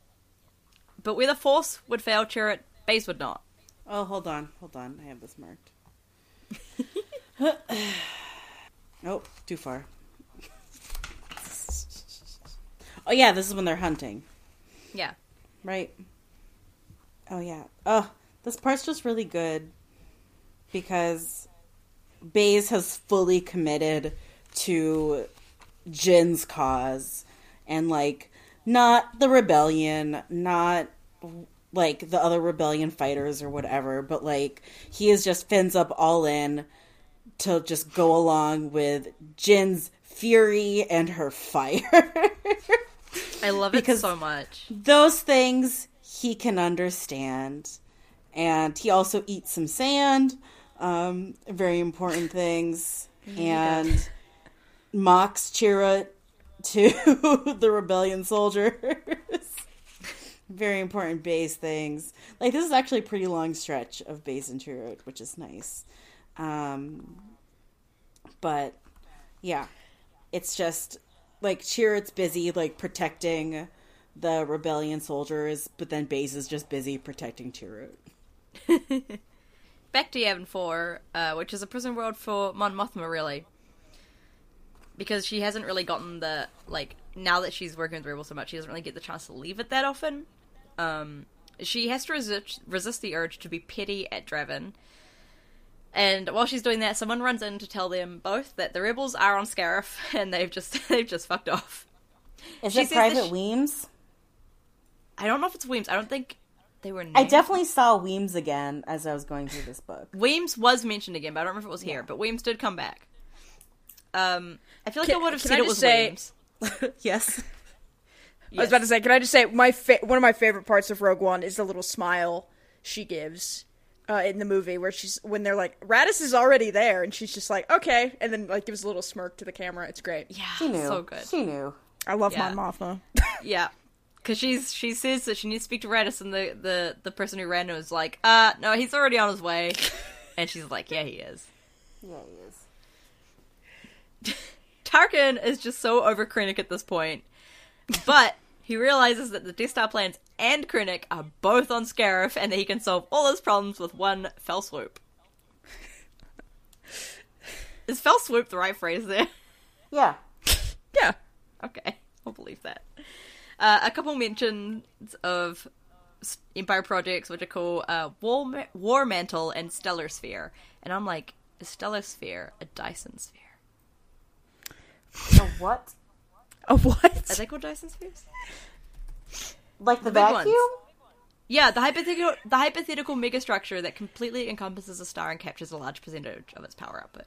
But where the Force would fail Chirrut, Baze would not. Oh, hold on, hold on. I have this marked. <laughs> <sighs> oh, too far. <laughs> oh yeah, this is when they're hunting, Yeah. right? Oh yeah. Oh, this part's just really good because Baze has fully committed to Jyn's cause and like not the rebellion, not like the other rebellion fighters or whatever, but like he is just fins up all in to just go along with Jyn's fury and her fire. I love Because- it so much. Those things he can understand. And he also eats some sand, um, very important things, and mocks Chirrut to <laughs> the rebellion soldiers. very important Baze things. Like this is actually a pretty long stretch of Baze and Chirrut, which is nice. Um, but yeah, it's just like Chirrut's busy like protecting the rebellion soldiers, but then Baze is just busy protecting Chirrut. <laughs> Back to Yavin 4, uh, which is a prison world for Mon Mothma, really. Because she hasn't really gotten the, like, now that she's working with Rebel so much, she doesn't really get the chance to leave it that often. Um, she has to resist, resist the urge to be petty at Draven. And while she's doing that, someone runs in to tell them both that the rebels are on Scarif <laughs> and they've just <laughs> they've just fucked off. Is She it Private she- Weems? I don't know if it's Weems. I don't think they were. Named. I definitely saw Weems again as I was going through this book. Weems was mentioned again, but I don't remember if it was here. But Weems did come back. Um, I feel like Can- I would have can said I it was just say- Williams. <laughs> Yes. I was about to say, can I just say my fa- one of my favorite parts of Rogue One is the little smile she gives uh, in the movie where she's when they're like Raddus is already there and she's just like okay and then like gives a little smirk to the camera. It's great. Yeah, She knew. so good. She knew. I love Yeah. Mon Mothma. <laughs> Yeah, because she's she says that she needs to speak to Raddus, and the the the person who ran is like, uh, no, he's already on his way, <laughs> and she's like, yeah, he is. Yeah, he is. <laughs> Tarkin is just so over Krennic at this point, but he realizes that the Death Star plans and Krennic are both on Scarif, and that he can solve all his problems with one fell swoop. <laughs> Is fell swoop the right phrase there? Yeah. <laughs> yeah. Okay, I'll believe that. Uh, a couple mentions of Empire projects, which are called uh, War, Ma- War Mantle and Stellar Sphere. And I'm like, is Stellar Sphere a Dyson sphere? A what? A what? Are they called Dyson spheres? Like the, big vacuum? Yeah, the hypothetical the hypothetical megastructure that completely encompasses a star and captures a large percentage of its power output.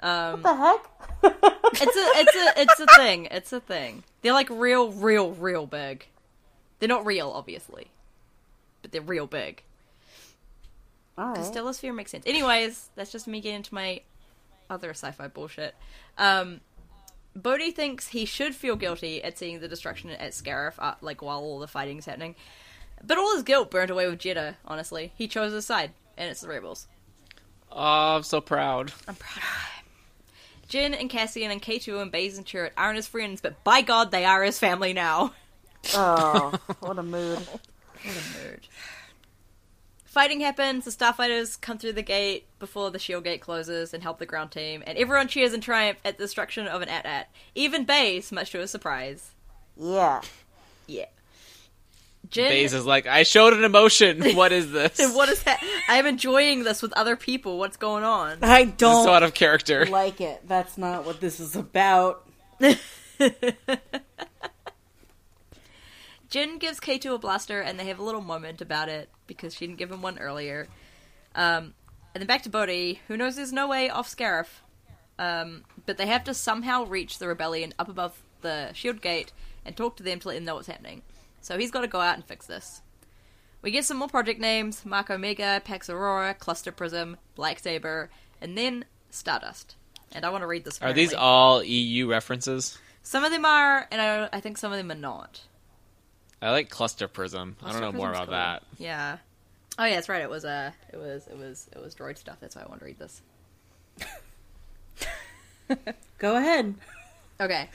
What the heck? <laughs> It's a it's a it's a thing. It's a thing. They're like real, real, real big. They're not real, obviously, but they're real big. All right. Stellar Sphere makes sense. Anyways, that's just me getting into my other sci-fi bullshit. Um, Bodhi thinks he should feel guilty at seeing the destruction at Scarif, uh, like while all the fighting's happening. But all his guilt burnt away with Jedha. Honestly, he chose his side, and it's the rebels. Oh, I'm so proud. I'm proud of him. Jyn and Cassian and K2 and Baze and Chirrut aren't his friends, but by God, they are his family now. Oh, <laughs> what a mood. What a mood. Fighting happens, the starfighters come through the gate before the shield gate closes and help the ground team, and everyone cheers in triumph at the destruction of an AT-AT. Even Baze, much to his surprise. Yeah. Yeah. Jyn, Baze is like, I showed an emotion. <laughs> What is this? <laughs> what is that? I'm enjoying this with other people. What's going on? I don't so out of character. like it. That's not what this is about. <laughs> Jyn gives K2 a blaster, and they have a little moment about it because she didn't give him one earlier. Um, and then back to Bodhi, who knows there's no way off Scarif. Um, but they have to somehow reach the rebellion up above the shield gate and talk to them to let them know what's happening. So he's got to go out and fix this. We get some more project names Mark Omega, Pax Aurora, Cluster Prism, Black Saber, and then Stardust. And I want to read this. Are these all EU references? Some of them are, and I, I think some of them are not. I like Cluster Prism. I don't Cluster know more about cool. that. Yeah. Oh yeah, that's right. It was uh it was it was it was droid stuff. That's why I want to read this. Go ahead. Okay.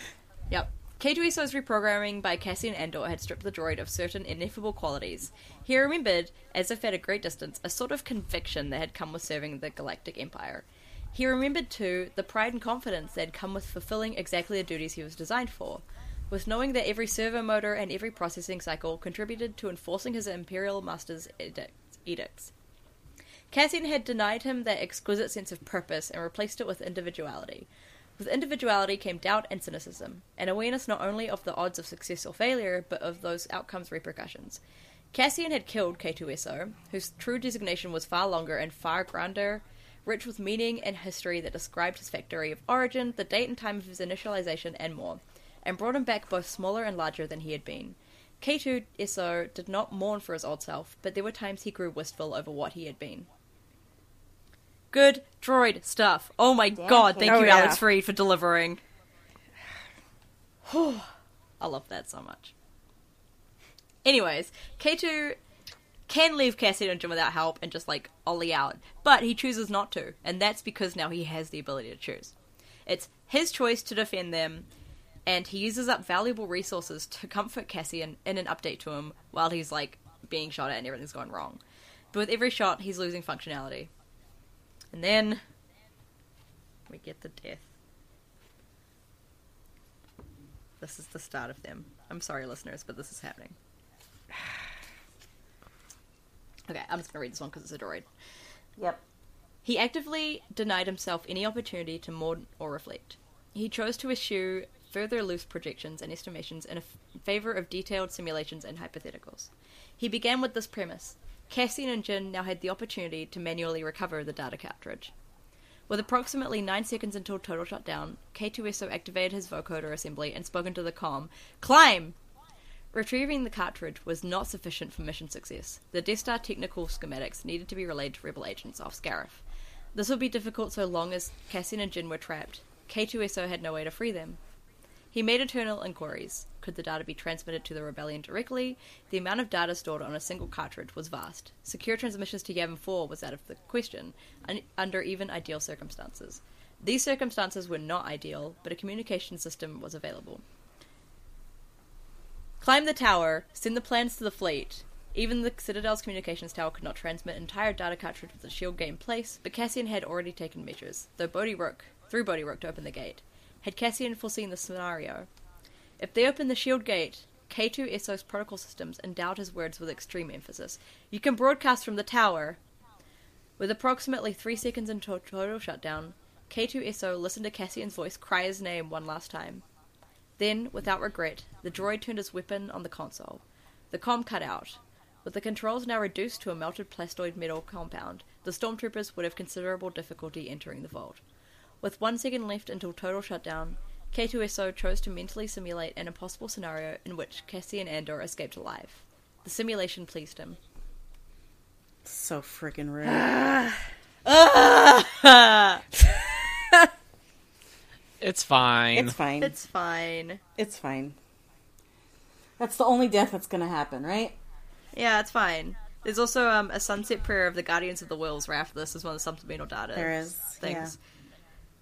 Yep. K2SO's reprogramming by Cassian Andor had stripped the droid of certain ineffable qualities. He remembered, as if at a great distance, a sort of conviction that had come with serving the Galactic Empire. He remembered, too, the pride and confidence that had come with fulfilling exactly the duties he was designed for, with knowing that every servo motor and every processing cycle contributed to enforcing his Imperial Master's edict- edicts. Cassian had denied him that exquisite sense of purpose and replaced it with individuality. With individuality came doubt and cynicism, an awareness not only of the odds of success or failure, but of those outcomes' repercussions. Cassian had killed K2SO, whose true designation was far longer and far grander, rich with meaning and history that described his factory of origin, the date and time of his initialization, and more, and brought him back both smaller and larger than he had been. K2SO did not mourn for his old self, but there were times he grew wistful over what he had been. Good droid stuff. Oh my god, thank Oh, you, yeah. Alex Freed, for delivering. I love that so much. Anyways, K2 can leave Cassian and Jyn without help and just like ollie out, but he chooses not to, and that's because now he has the ability to choose. It's his choice to defend them, and he uses up valuable resources to comfort Cassian in an update to him while he's like being shot at and everything's going wrong. But with every shot, he's losing functionality. And then we get the death. This is the start of them. I'm sorry, listeners, but this is happening. <sighs> Okay, I'm just gonna read this one because it's a droid. Yep. He actively denied himself any opportunity to mourn or reflect. He chose to eschew further loose projections and estimations in favor of detailed simulations and hypotheticals. He began with this premise Cassian and Jyn now had the opportunity to manually recover the data cartridge. With approximately 9 seconds until total shutdown, K2SO activated his vocoder assembly and spoke into the com. Climb! Retrieving the cartridge was not sufficient for mission success. The Death Star technical schematics needed to be relayed to Rebel agents off Scarif. This would be difficult so long as Cassian and Jyn were trapped. K2SO had no way to free them. He made internal inquiries. Could the data be transmitted to the rebellion directly? The amount of data stored on a single cartridge was vast. Secure transmissions to Yavin 4 was out of the question, un- under even ideal circumstances. These circumstances were not ideal, but a communication system was available. Climb the tower, send the plans to the fleet. Even the Citadel's communications tower could not transmit entire data cartridge with the shield gate in place, but Cassian had already taken measures, though Bodhi Rook, through Bodhi Rook to open the gate. Had Cassian foreseen the scenario? If they opened the shield gate, K2SO's protocol systems endowed his words with extreme emphasis. You can broadcast from the tower. With approximately three seconds until total shutdown, K2SO listened to Cassian's voice cry his name one last time. Then, without regret, the droid turned his weapon on the console. The com cut out. With the controls now reduced to a melted plastoid metal compound, the stormtroopers would have considerable difficulty entering the vault. With one second left until total shutdown, K2SO chose to mentally simulate an impossible scenario in which Cassian and Andor escaped alive. The simulation pleased him. So freaking rude. <laughs> It's fine. it's fine. It's, fine. It's fine. fine. That's the only death that's gonna happen, right? Yeah, it's fine. There's also um, a sunset prayer of the Guardians of the Wills right after this is one of the supplemental data There is, things.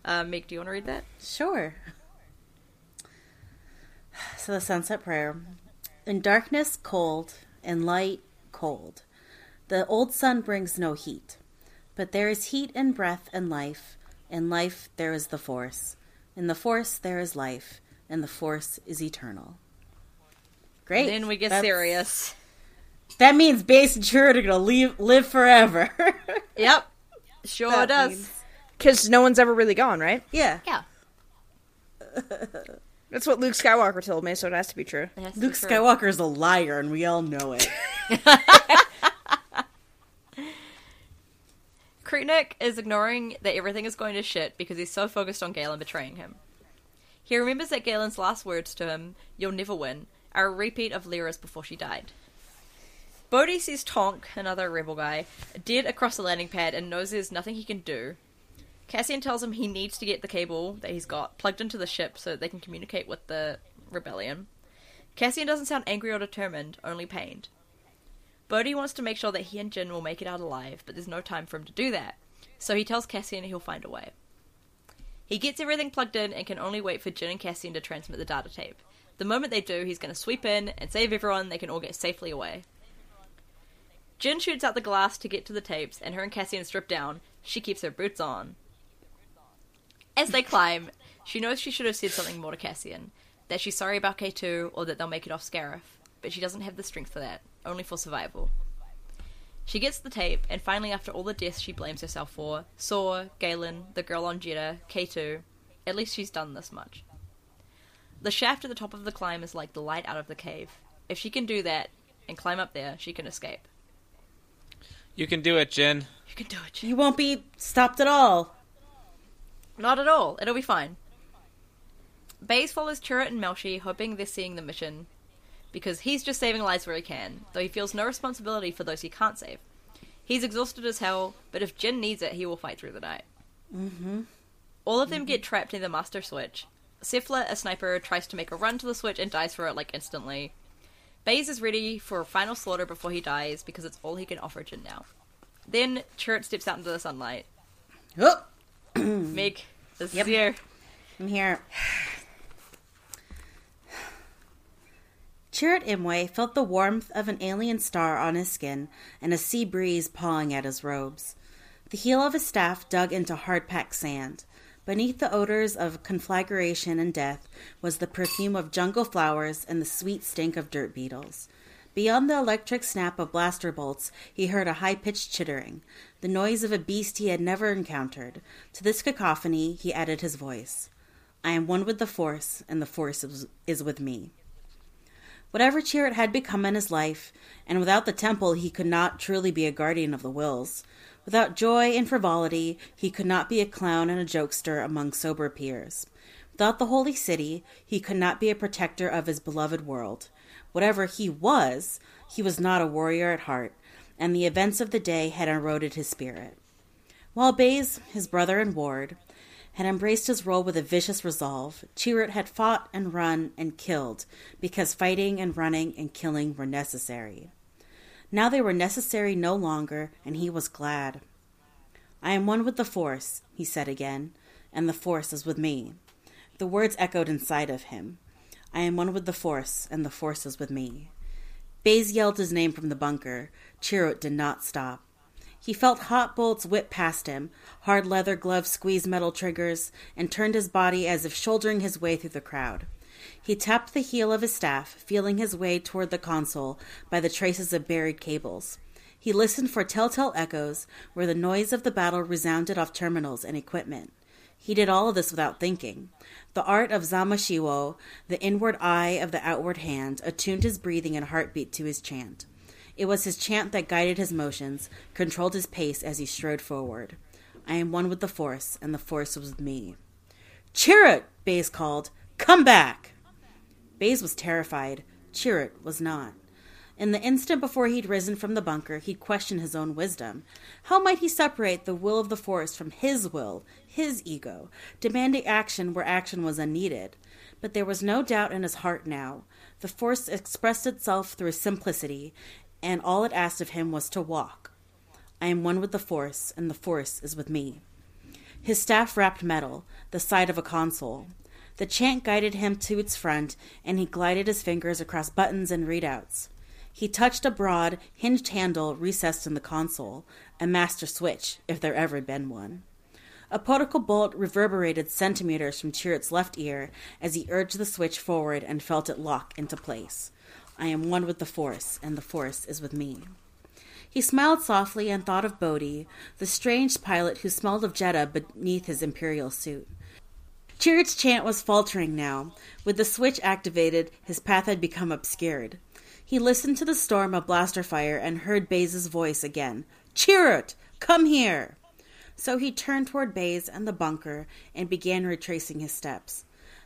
Uh, Meg, do you want to read that? Sure. So the sunset prayer. In darkness, cold, in light, cold. The old sun brings no heat. But there is heat in breath and life. In life, there is the force. In the force, there is life. And the force is eternal. Great. Then we get That's- serious. That means Baze and Chirrut are gonna live forever. <laughs> Yep. Sure That does. means- Because no one's ever really gone, right? yeah. Yeah. <laughs> That's what Luke Skywalker told me, so it has to be true. To Luke be true. Skywalker is a liar, and we all know it. <laughs> <laughs> Krennic is ignoring that everything is going to shit because he's so focused on Galen betraying him. He remembers that Galen's last words to him, You'll never win, are a repeat of Lyra's before she died. Bodhi sees Tonk, another rebel guy, dead across the landing pad and knows there's nothing he can do. Cassian tells him he needs to get the cable that he's got plugged into the ship so that they can communicate with the rebellion. Cassian doesn't sound angry or determined, only pained. Bodhi wants to make sure that he and Jyn will make it out alive, but there's no time for him to do that. So he tells Cassian he'll find a way. He gets everything plugged in and can only wait for Jyn and Cassian to transmit the data tape. The moment they do, he's going to sweep in and save everyone. They can all get safely away. Jyn shoots out the glass to get to the tapes, and her and Cassian strip down. She keeps her boots on. As they climb, she knows she should have said something more to Cassian that she's sorry about K2 or that they'll make it off Scarif, but she doesn't have the strength for that, only for survival. She gets the tape, and finally, after all the deaths she blames herself for Saw, Galen, the girl on Jedha, K2 at least she's done this much. The shaft at the top of the climb is like the light out of the cave. If she can do that and climb up there, she can escape. You can do it, Jyn. You can do it. Jyn. You won't be stopped at all. Not at all. It'll be fine. Baze follows Chirrut and Melshi, hoping they're seeing the mission, because he's just saving lives where he can, though he feels no responsibility for those he can't save. He's exhausted as hell, but if Jyn needs it, he will fight through the night. Mm-hmm. All of them get trapped near the master switch. Sifla, a sniper, tries to make a run to the switch and dies for it like instantly. Baze is ready for a final slaughter before he dies because it's all he can offer Jyn now. Then Chirrut steps out into the sunlight. Oh, <clears throat> Meg, this Yep. is. I'm here. Chirrut Imwe felt the warmth of an alien star on his skin and a sea breeze pawing at his robes. The heel of his staff dug into hard packed sand. Beneath the odors of conflagration and death was the perfume of jungle flowers and the sweet stink of dirt beetles. Beyond the electric snap of blaster bolts, he heard a high pitched chittering, the noise of a beast he had never encountered. To this cacophony, he added his voice I am one with the Force, and the Force is, with me. Whatever cheer it had become in his life, and without the temple he could not truly be a guardian of the wills, Without joy and frivolity, he could not be a clown and a jokester among sober peers. Without the holy city, he could not be a protector of his beloved world. Whatever he was, he was not a warrior at heart, and the events of the day had eroded his spirit. While Baze, his brother and ward, had embraced his role with a vicious resolve, Chirrut had fought and run and killed because fighting and running and killing were necessary. Now they were necessary no longer, and he was glad. I am one with the Force, he said again, and the Force is with me. The words echoed inside of him. I am one with the Force, and the Force is with me. Baze yelled his name from the bunker. Chirrut did not stop. He felt hot bolts whip past him, hard leather gloves squeeze metal triggers, and turned his body as if shouldering his way through the crowd. He tapped the heel of his staff, feeling his way toward the console by the traces of buried cables. He listened for telltale echoes where the noise of the battle resounded off terminals and equipment. He did all of this without thinking. The art of Zamashiwo, the inward eye of the outward hand, attuned his breathing and heartbeat to his chant. It was his chant that guided his motions, controlled his pace as he strode forward. I am one with the Force, and the Force was with me. Chirrut! Baze called. Come back! Baze was terrified. Chirrut was not. In the instant before he'd risen from the bunker, he'd questioned his own wisdom. How might he separate the will of the Force from his will, his ego, demanding action where action was unneeded? But there was no doubt in his heart now. The Force expressed itself through simplicity, and all it asked of him was to walk. I am one with the Force, and the Force is with me. His staff wrapped metal, the side of a console. The chant guided him to its front, and he glided his fingers across buttons and readouts. He touched a broad, hinged handle recessed in the console, a master switch, if there ever had been one. A particle bolt reverberated centimeters from Chirrut's left ear as he urged the switch forward and felt it lock into place. I am one with the Force, and the Force is with me. He smiled softly and thought of Bodhi, the strange pilot who smelled of Jedha beneath his imperial suit. Chirrut's chant was faltering now. With the switch activated, his path had become obscured. He listened to the storm of blaster fire and heard Baze's voice again. Chirrut! Come here! So he turned toward Baze and the bunker and began retracing his steps.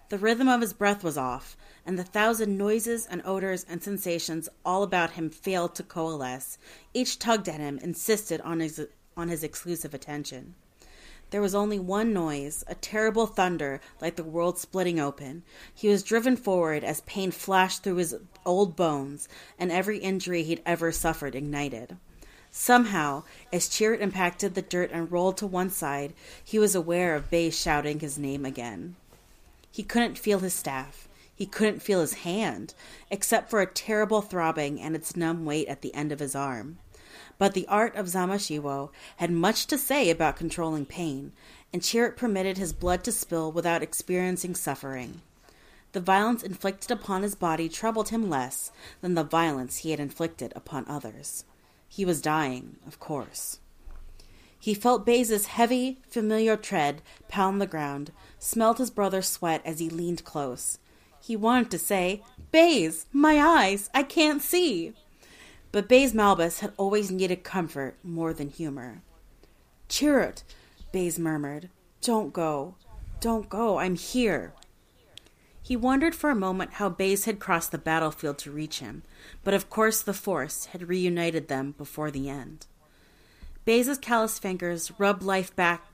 The rhythm of his breath was off, and the thousand noises and odors and sensations all about him failed to coalesce. Each tugged at him, insisted on his, on his exclusive attention. There was only one noise, a terrible thunder like the world splitting open. He was driven forward as pain flashed through his old bones, and every injury he'd ever suffered ignited. Somehow, as Chirrut impacted the dirt and rolled to one side, he was aware of Baze shouting his name again. He couldn't feel his staff. He couldn't feel his hand, except for a terrible throbbing and its numb weight at the end of his arm. But the art of Zamashiwo had much to say about controlling pain, and Chirrut permitted his blood to spill without experiencing suffering. The violence inflicted upon his body troubled him less than the violence he had inflicted upon others. He was dying, of course. He felt Baze's heavy, familiar tread pound the ground, smelled his brother's sweat as he leaned close. He wanted to say, Baze, my eyes, I can't see. But Baze Malbus had always needed comfort more than humor. Chirrut, Baze murmured. Don't go. Don't go. I'm here. He wondered for a moment how Baze had crossed the battlefield to reach him, but of course the Force had reunited them before the end. Baze's callous fingers rubbed life back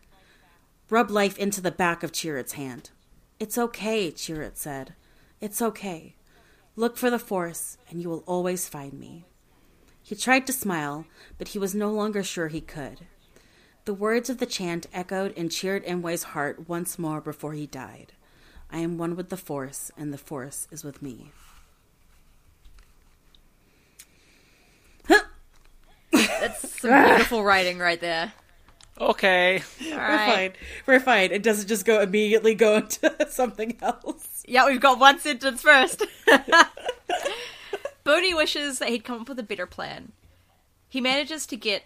rubbed life into the back of Chirrut's hand. It's okay, Chirrut said. It's okay. Look for the Force, and you will always find me. He tried to smile, but he was no longer sure he could. The words of the chant echoed and cheered Imwe's heart once more before he died. I am one with the Force, and the Force is with me. That's some beautiful writing right there. Okay. All We're right. fine. We're fine. It doesn't just go immediately go <laughs> into something else. Yeah, we've got one sentence first. <laughs> Bodhi wishes that he'd come up with a better plan. He manages to get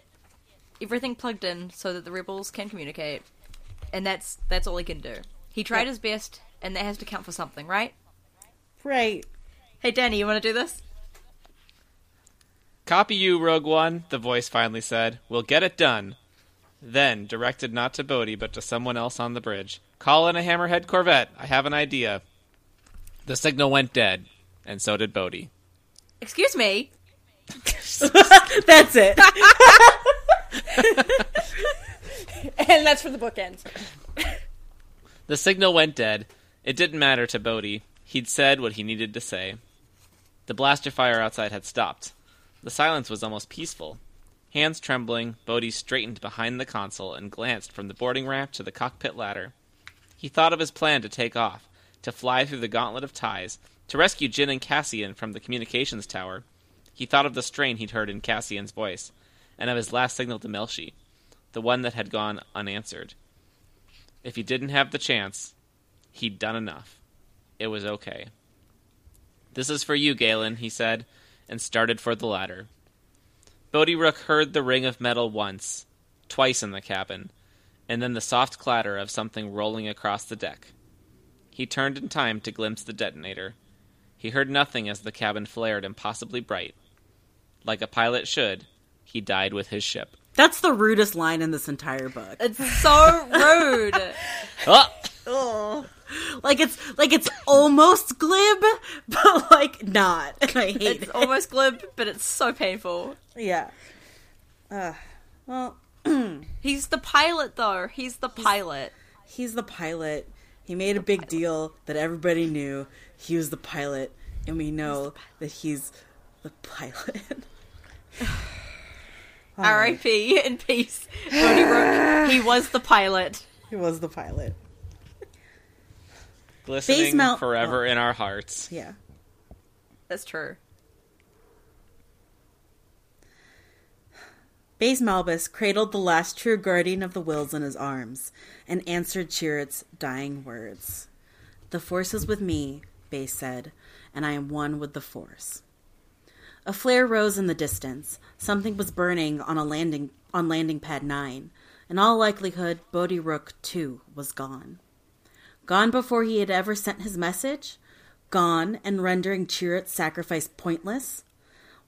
everything plugged in so that the rebels can communicate, and that's that's all he can do. He tried Yep. his best, and that has to count for something, right? Right. Hey, Danny, you want to do this? Copy you, Rogue One, the voice finally said. We'll get it done. Then, directed not to Bodhi but to someone else on the bridge, call in a Hammerhead Corvette. I have an idea. The signal went dead, and so did Bodhi. Excuse me. <laughs> That's it. <laughs> and that's where the book ends. The signal went dead. It didn't matter to Bodhi. He'd said what he needed to say. The blaster fire outside had stopped. The silence was almost peaceful. Hands trembling, Bodhi straightened behind the console and glanced from the boarding ramp to the cockpit ladder. He thought of his plan to take off, to fly through the gauntlet of ties, to rescue Jyn and Cassian from the communications tower. He thought of the strain he'd heard in Cassian's voice, and of his last signal to Melshi, the one that had gone unanswered. If he didn't have the chance, he'd done enough. It was okay. This is for you, Galen, he said, and started for the ladder. Bodhi Rook heard the ring of metal once, twice in the cabin, and then the soft clatter of something rolling across the deck. He turned in time to glimpse the detonator. He heard nothing as the cabin flared impossibly bright. Like a pilot should, he died with his ship. That's the rudest line in this entire book. It's so rude. <laughs> Oh! Like it's like it's almost glib, <laughs> but like not. And I hate it's it. almost glib, but it's so painful. Yeah. Uh, well, <clears throat> He's the pilot, though. He's the pilot. he's the pilot. He made a big deal that everybody knew he was the pilot, and we know that he's the pilot. <laughs> R.I.P. in peace. Bodhi Rook. He <sighs> was the pilot. he was the pilot. Glistening Mount- forever oh. in our hearts. Yeah. That's true. Baze Malbus cradled the last true guardian of the Wills in his arms and answered Chirrut's dying words. The Force is with me, Baze said, and I am one with the Force. A flare rose in the distance. Something was burning on a landing on landing pad nine. In all likelihood, Bodhi Rook too was gone. Gone before he had ever sent his message? Gone and rendering Chirrut's sacrifice pointless?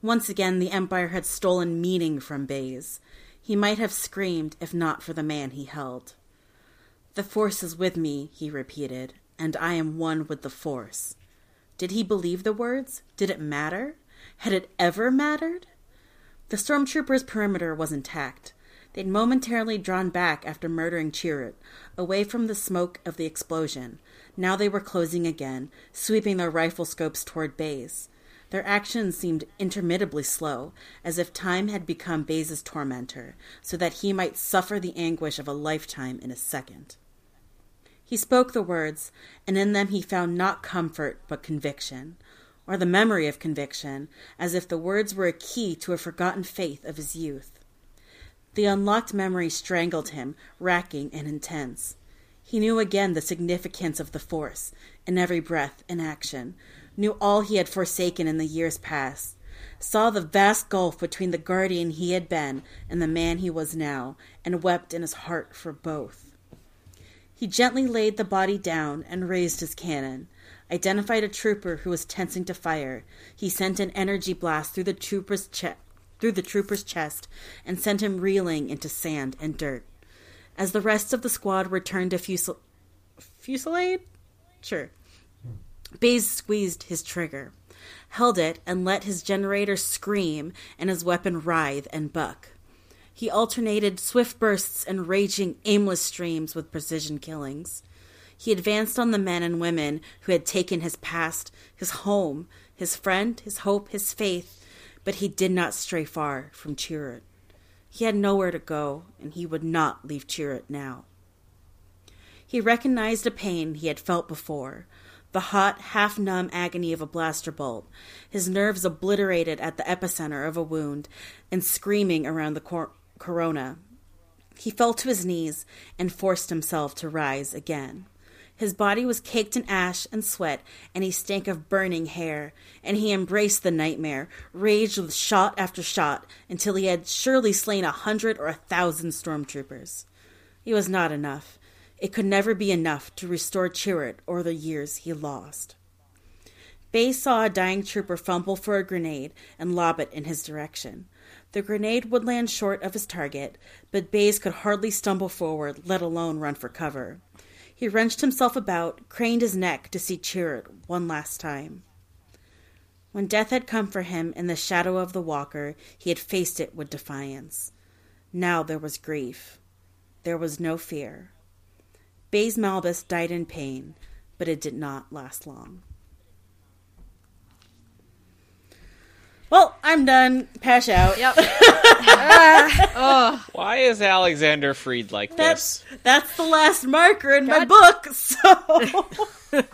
Once again, the Empire had stolen meaning from Baze. He might have screamed if not for the man he held. The Force is with me, he repeated, and I am one with the Force. Did he believe the words? Did it matter? Had it ever mattered? The stormtroopers' perimeter was intact. They'd momentarily drawn back after murdering Chirrut, away from the smoke of the explosion. Now they were closing again, sweeping their rifle scopes toward Baze. Their actions seemed interminably slow, as if time had become Baze's tormentor, so that he might suffer the anguish of a lifetime in a second. He spoke the words, and in them he found not comfort but conviction, or the memory of conviction, as if the words were a key to a forgotten faith of his youth. The unlocked memory strangled him, racking and intense. He knew again the significance of the Force, in every breath and action, knew all he had forsaken in the years past, saw the vast gulf between the guardian he had been and the man he was now, and wept in his heart for both. He gently laid the body down and raised his cannon, identified a trooper who was tensing to fire. He sent an energy blast through the trooper's chest through the trooper's chest and sent him reeling into sand and dirt. As the rest of the squad returned to fusil- fusillade, sure, Baze squeezed his trigger, held it, and let his generator scream and his weapon writhe and buck. He alternated swift bursts and raging, aimless streams with precision killings. He advanced on the men and women who had taken his past, his home, his friend, his hope, his faith, but he did not stray far from Chirrut. He had nowhere to go, and he would not leave Chirrut now. He recognized a pain he had felt before, the hot, half numb agony of a blaster bolt, his nerves obliterated at the epicenter of a wound and screaming around the cor- corona. He fell to his knees and forced himself to rise again. His body was caked in ash and sweat, and he stank of burning hair, and he embraced the nightmare, raged with shot after shot, until he had surely slain a hundred or a thousand stormtroopers. It was not enough. It could never be enough to restore Chirrut or the years he lost. Baze saw a dying trooper fumble for a grenade and lob it in his direction. The grenade would land short of his target, but Baze could hardly stumble forward, let alone run for cover. He wrenched himself about, craned his neck to see Chirrut one last time. When death had come for him in the shadow of the walker, he had faced it with defiance. Now there was grief. There was no fear. Baze Malbus died in pain, but it did not last long. Well, I'm done. Pass out. Yep. <laughs> Ah. Ah. Why is Alexander Freed like That's this? that's the last marker in my book. <laughs> So <laughs>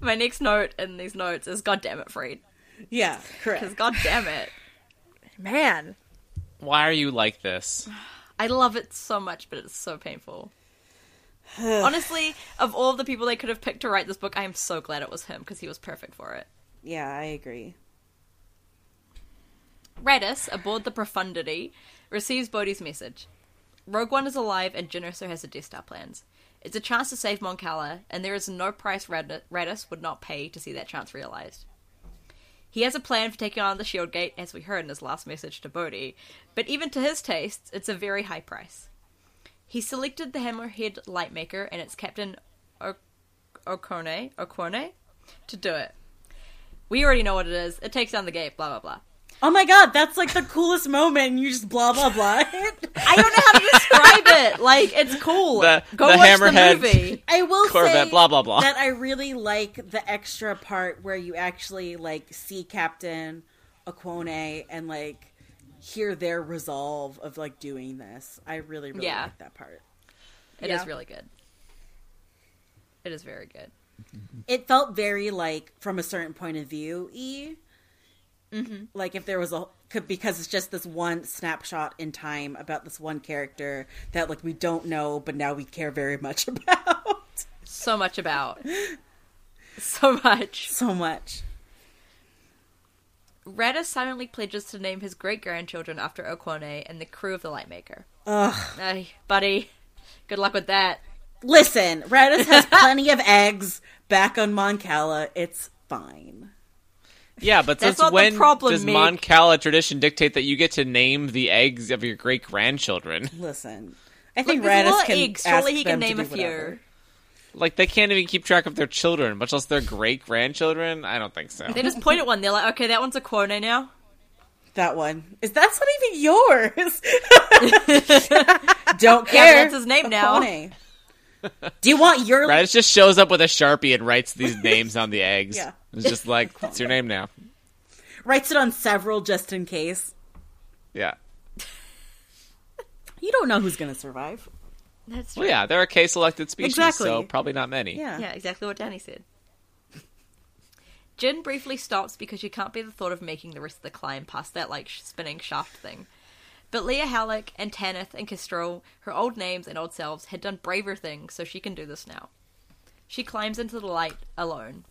My next note in these notes is God damn it, Freed. yeah, correct. Because. God damn it. Man. Why are you like this? I love it so much, but it's so painful. <sighs> Honestly, of all the people they could have picked to write this book, I am so glad it was him because he was perfect for it. Yeah, I agree. Raddus, aboard the Profundity, receives Bodhi's message. Rogue One is alive and Jyn has the Death Star plans. It's a chance to save Mon Cala, and there is no price Rad- Raddus would not pay to see that chance realized. He has a plan for taking on the Shield Gate, as we heard in his last message to Bodhi, but even to his tastes, it's a very high price. He selected the Hammerhead Lightmaker and its captain Oquoné, Oquoné to do it. We already know what it is. It takes down the gate, blah blah blah. Oh my god, that's like the coolest moment, and you just blah blah blah. <laughs> I don't know how to describe it. Like it's cool. The- Go the watch hammerhead. the movie. I will Corvette, say blah, blah, blah. that I really like the extra part where you actually like see Captain Oquoné and like hear their resolve of like doing this. I really really Yeah. like that part. It is Yeah. really good. It is very good. It felt very like from a certain point of view, e. Mm-hmm. Like if there was a could because it's just this one snapshot in time about this one character that like we don't know, but now we care very much <laughs> about So much about. So much. so much. Raddus silently pledges to name his great grandchildren after Oquoné and the crew of the Lightmaker. Ugh. Ay, buddy. Good luck with that. Listen, Raddus has <laughs> plenty of eggs back on Mon Cala. It's fine. Yeah, but That's since the when problem, does Mick. Mon Cala tradition dictate that you get to name the eggs of your great grandchildren? Listen, I think there's a Raddus can eggs. ask Surely he can them to name do a few. whatever. Like they can't even keep track of their children, much less their great grandchildren. I don't think so. They just point at one. They're like, okay, that one's a Quone now. That one is that's not even yours. <laughs> <laughs> Don't Yeah, care. that's his name now. Oquoné. <laughs> Do you want your Raddus just shows up with a sharpie and writes these <laughs> names on the eggs. Yeah. It's just like, <laughs> what's your name now? writes it on several just in case? Yeah. You don't know who's going to survive. That's true. Well, yeah, they're a K-selected species, Exactly. so probably not many. Yeah. Yeah, exactly what Danny said. Jyn briefly stops because she can't bear the thought of making the rest of the climb past that like spinning shaft thing. But Leah Hallik and Tanith and Kestrel, her old names and old selves, had done braver things, so she can do this now. She climbs into the light alone.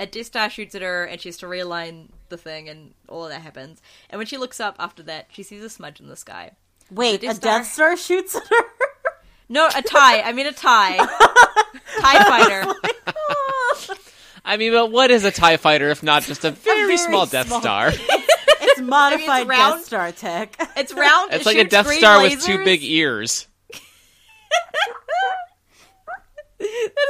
A Death Star shoots at her, and she has to realign the thing, and all of that happens. And when she looks up after that, she sees a smudge in the sky. Wait, The a Death Star- Death Star shoots at her. <laughs> No, a tie. I mean a tie. <laughs> tie fighter. <laughs> I mean, but what is a TIE fighter if not just a very, very small Death Star? It's modified round. Death Star tech. It's round. It's it like a Death green Star with two big ears. That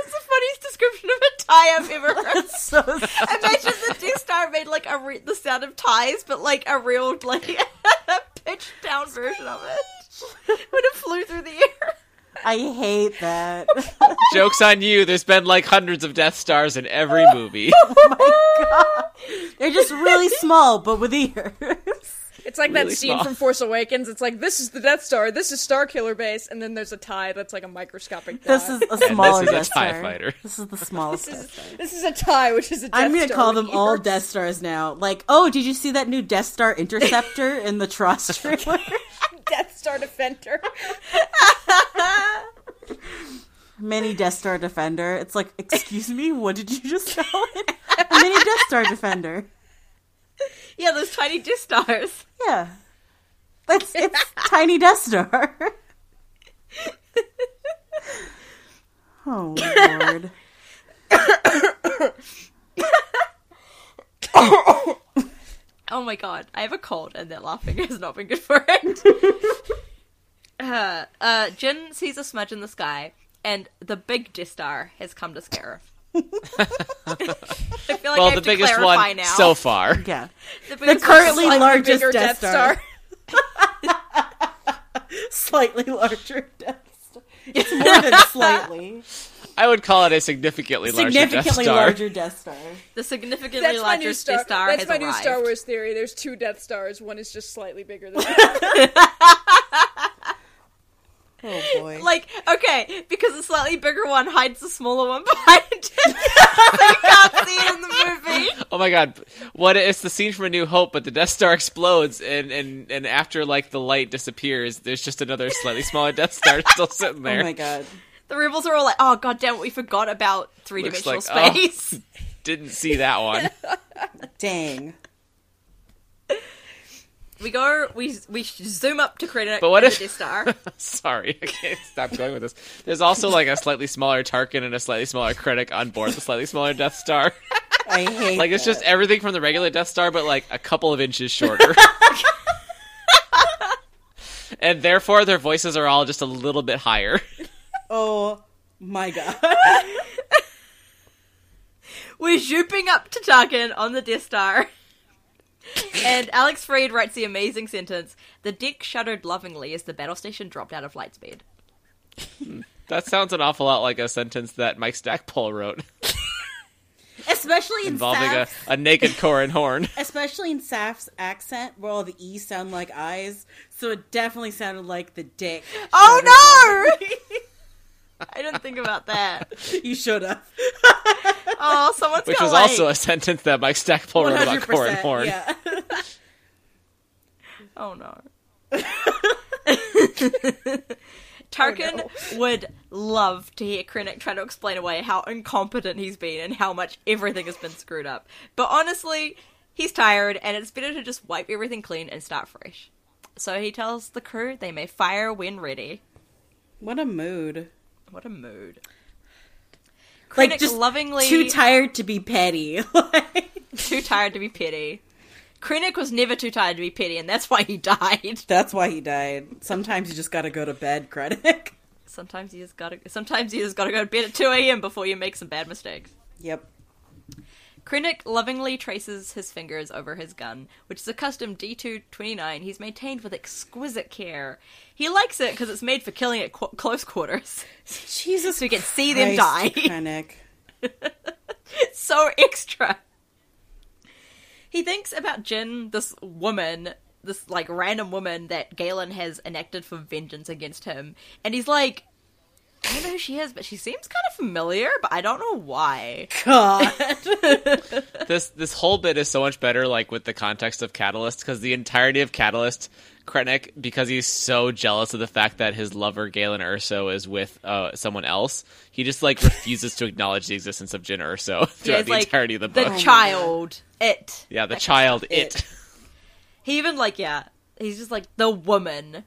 is the funniest description of a tie I've ever <laughs> heard. so Imagine the Death Star made like a re- the sound of ties, but like a real like <laughs> pitched down version of it <laughs> when it flew through the air. I hate that. <laughs> Joke's on you, there's been like hundreds of Death Stars in every movie. <laughs> Oh my god. They're just really small, but with ears. It's like Really that scene small. from Force Awakens. It's like this is the Death Star, this is Starkiller Base, and then there's a tie that's like a microscopic. Tie. This is a smaller is a TIE Star. fighter. This is the <laughs> smallest Death Star. this is a tie, which is a. Death I'm gonna Star call them all ears. Death Stars now. Like, oh, did you see that new Death Star Interceptor in the Tross <laughs> trailer? <laughs> Death Star Defender. Mini Death Star Defender. It's like, excuse me, what did you just call it? A mini Death Star Defender. <laughs> Yeah, those tiny Death Stars. Yeah. It's, it's <laughs> Tiny Death Star. <laughs> oh, Lord. <coughs> Oh my god, I have a cold and that laughing has not been good for it. uh, uh, Jyn sees a smudge in the sky, and the big Death Star has come to scare her. I feel like I well, have the to biggest clarify one now. so far. Yeah. the, The currently largest bigger Death, Death Star. <laughs> slightly larger Death Star. It's more than <laughs> slightly. I would call it a significantly larger Death Significantly Star. larger Death Star. the significantly That's my new star. Death Star That's has my new. Star Wars theory. There's two Death Stars. One is just slightly bigger than <laughs> the other. Oh boy. <laughs> Like, okay, because the slightly bigger one hides the smaller one behind it. <laughs> so you can't see it in the movie. <laughs> Oh my god! What it's the scene from A New Hope, but the Death Star explodes, and and and after like the light disappears, there's just another slightly smaller Death Star still sitting there. oh my god. The rebels are all like, oh god damn it, we forgot about three dimensional Looks like, oh. space. Didn't see that one. Dang. We go, we we zoom up to credit But what if- the Death Star. <laughs> Sorry, I can't stop going with this. There's also like a slightly smaller Tarkin and a slightly smaller Krennic on board the slightly smaller Death Star. <laughs> I hate Like it's that. just everything from the regular Death Star, but like a couple of inches shorter. <laughs> and therefore, their voices are all just a little bit higher. Oh my god. We're zooping up to Tarkin on the Death Star. And Alex Freed writes the amazing sentence The dick shuddered lovingly as the battle station dropped out of Lightspeed. That sounds an awful lot like a sentence that Mike Stackpole wrote <laughs> Especially in involving a, Saf's, a naked Corran Horn. <laughs> especially in Saf's accent where all the E's sound like I's. So it definitely sounded like the dick. Oh no! <laughs> <laughs> I didn't think about that. <laughs> you should have. <laughs> Oh, someone's Which was like, also a sentence that Mike Stackpole wrote about Corran 100%. Horn. Yeah. Oh no. Oh, Tarkin would love to hear Krennic try to explain away how incompetent he's been and how much everything has been screwed up. But honestly, he's tired and it's better to just wipe everything clean and start fresh. So he tells the crew they may fire when ready. What a mood. What a mood. Like just lovingly too tired to be petty. <laughs> Too tired to be petty. Krennic was never too tired to be petty, and that's why he died. That's why he died. Sometimes you just gotta go to bed, Krennic. Sometimes you just gotta. Sometimes you just gotta go to bed at two a.m. before you make some bad mistakes. Yep. Krennic lovingly traces his fingers over his gun, which is a custom D229 he's maintained with exquisite care. He likes it because it's made for killing at qu- close quarters. <laughs> Jesus So you can see them die. Krennic. <laughs> so extra. He thinks about Jyn, this woman, this like random woman that Galen has enacted for vengeance against him, and he's like, I don't know who she is, but she seems kind of familiar, but I don't know why. God. <laughs> This this whole bit is so much better, like with the context of Catalyst, because the entirety of Catalyst, Krennic, because he's so jealous of the fact that his lover Galen Erso is with uh, someone else, he just like refuses to acknowledge the existence of Jyn Erso <laughs> throughout he's the like, entirety of the book. The child, it. yeah, the That child, It. it. He even like yeah, he's just like the woman.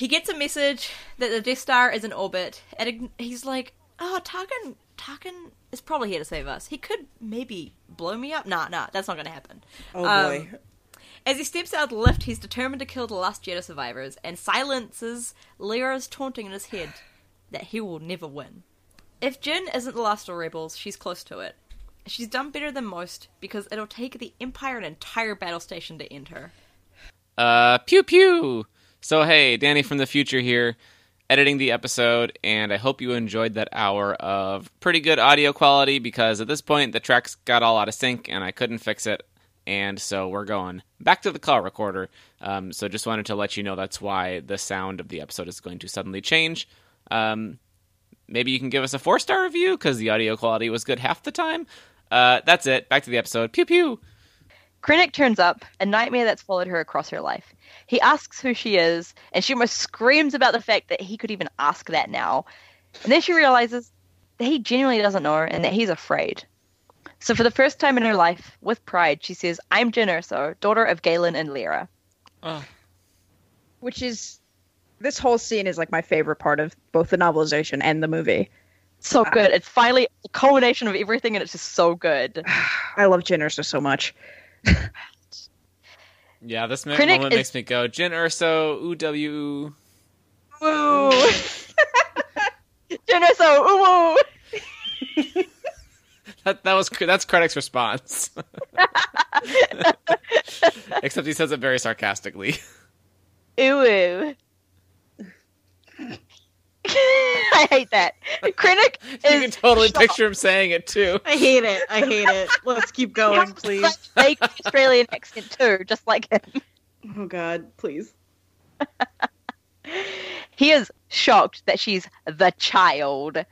He gets a message that the Death Star is in orbit, and he's like, "Oh, Tarkin, Tarkin is probably here to save us. He could maybe blow me up. Nah, nah, that's not gonna happen." Oh Um, boy. As he steps out of the lift, he's determined to kill the last Jedi survivors, and silences Lyra's taunting in his head that he will never win. If Jyn isn't the last of the rebels, she's close to it. She's done better than most because it'll take the Empire an entire battle station to end her. Uh, pew pew. So hey, Danny from the future here, editing the episode, and I hope you enjoyed that hour of pretty good audio quality because at this point the tracks got all out of sync and I couldn't fix it, and so we're going back to the call recorder. Um, so just wanted to let you know that's why the sound of the episode is going to suddenly change. Um, maybe you can give us a four star review because the audio quality was good half the time. Uh, that's it. Back to the episode. Pew pew. Krennic turns up, a nightmare that's followed her across her life. He asks who she is, and she almost screams about the fact that he could even ask that now. And then she realizes that he genuinely doesn't know her and that he's afraid. So, for the first time in her life, with pride, she says, I'm Jyn Erso, daughter of Galen and Lyra. Which is this whole scene is like my favorite part of both the novelization and the movie. So good. It's finally a culmination of everything, and it's just so good. <sighs> I love Jyn Erso so much. Yeah, this moment is- makes me go, Jyn Erso, UW. Woo! <laughs> Jyn Erso, ooh woo! That that was that's Krennic's response. <laughs> Except he says it very sarcastically. Ooh woo. <laughs> I hate that. Krennic <laughs> You is can totally shocked. picture him saying it too. I hate it. I hate it. Let's keep <laughs> going, please. Fake Australian accent too, just like him. Oh God, please. He is shocked that she's the child.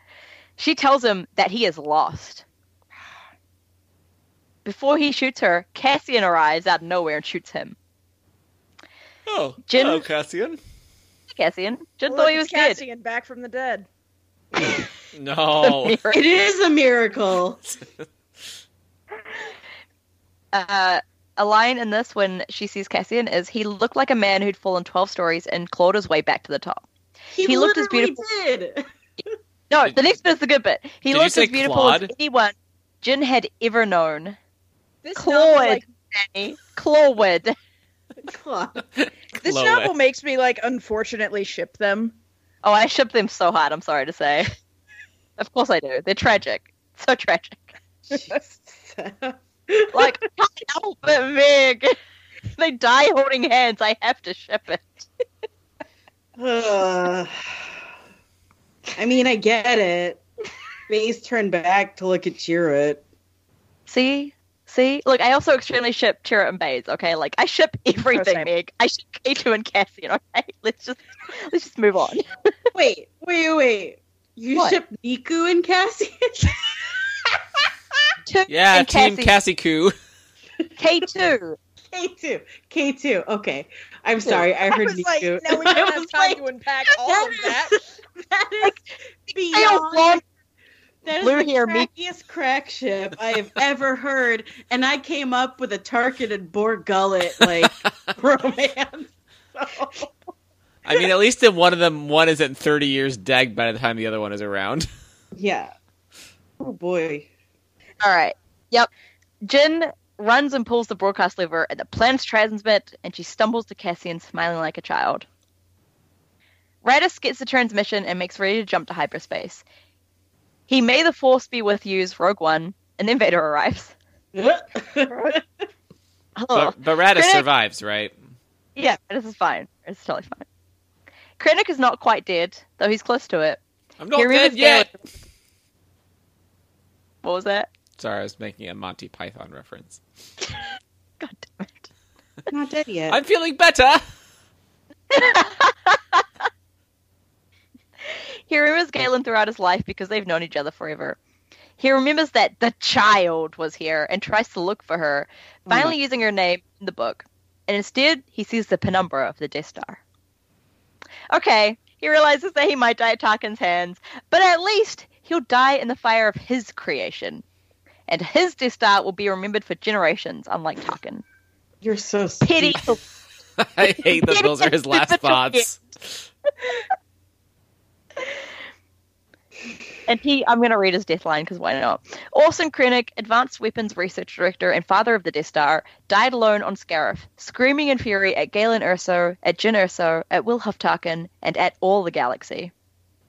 She tells him that he is lost. <sighs> Before he shoots her, Cassian arrives out of nowhere and shoots him. Oh, Jyn- hello, Cassian. Cassian, Jyn Look, thought he was it's dead. Cassian back from the dead. <laughs> No. <laughs> It is a miracle. <laughs> uh, a line in this when she sees Cassian is he looked like a man who'd fallen 12 stories and clawed his way back to the top. He, He looked as literally beautiful- Did. No, Did- the next bit is the good bit. He looked as beautiful as anyone Jyn had ever known. This Claude. novel, like, Danny. Clawed. God. this Chloe. novel makes me like unfortunately ship them. Oh, I ship them so hard, I'm sorry to say. <laughs> of course I do. They're tragic. So tragic. Like, can't help it, Meg. They die holding hands. I have to ship it. Uh, <sighs> I mean, I get it. Face turned back to look at Chirrut. See? See? Look, I also extremely ship Chirrut and Baze, okay? Like, I ship everything. Meg. I ship K2 and Cassian, okay? <laughs> Let's just, let's just move on. <laughs> Wait, wait, wait. You What? ship Niku and Cassian? <laughs> Yeah, and Team Cassie- Cassie K2. K2. K2. Okay. I'm sorry. I I heard was like, Niku. now we I don't have time like, to unpack all that of is- that. that is Tails beyond. Long. That is Blue the hair, me- crack ship I have ever heard, and I came up with a Tarkin and Bor Gullet like <laughs> romance. So, I mean, at least in one of them, one is at 30 years dead by the time the other one is around. yeah. Oh boy. All right. Yep. Jyn runs and pulls the broadcast lever, and the planets transmit, and she stumbles to Cassian, smiling like a child. Raddus gets the transmission and makes ready to jump to hyperspace. He may the force be with you's Rogue One, and then Vader arrives. <laughs> Oh, But, but Raddus Krennic- survives, right? yeah, this is fine. It's totally fine. Krennic is not quite dead, though he's close to it. I'm not He remembers dead yet. Galen- What was that? Sorry, I was making a Monty Python reference. <laughs> God damn it. Not dead yet. I'm feeling better. <laughs> He remembers Galen throughout his life because they've known each other forever. He remembers that the child was here and tries to look for her, mm. finally using her name in the book. And instead, he sees the penumbra of the Death Star. Okay, he realizes that he might die at Tarkin's hands, but at least he'll die in the fire of his creation. And his Death Star will be remembered for generations, unlike Tarkin. You're so Pity. <laughs> I hate that those are his last thoughts. <laughs> And he, I'm going to read his death line because why not? Orson Krennic, Advanced Weapons Research Director and father of the Death Star, died alone on Scarif, screaming in fury at Galen Erso, at Jyn Erso, at Wilhuff Tarkin, and at all the galaxy.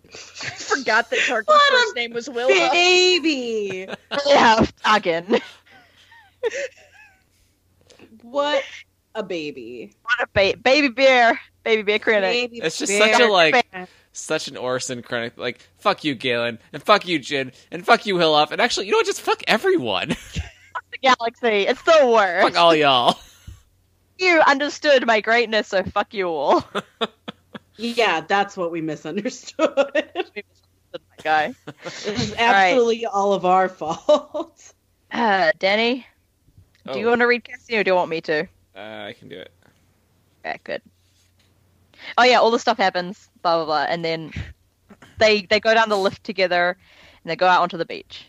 I forgot that Tarkin's first name was Willa. Baby. <laughs> yeah, Tarkin. What a baby. What a ba- baby bear. Baby bear Krennic. Baby It's just bear. such a like, such an Orson Krennic. Like, fuck you, Galen, and fuck you, Jin, and fuck you, Hilloff, and actually, you know what? Just fuck everyone. <laughs> The galaxy. It's the worst. fuck all y'all. <laughs> You understood my greatness, so fuck you all. <laughs> Yeah, that's what we misunderstood. My guy. this is absolutely all of our fault. Uh, Danny, Oh, do you want to read Cassian or do you want me to? uh, I can do it. Okay, good. Oh yeah, all the stuff happens, blah blah blah, and then they they go down the lift together and they go out onto the beach.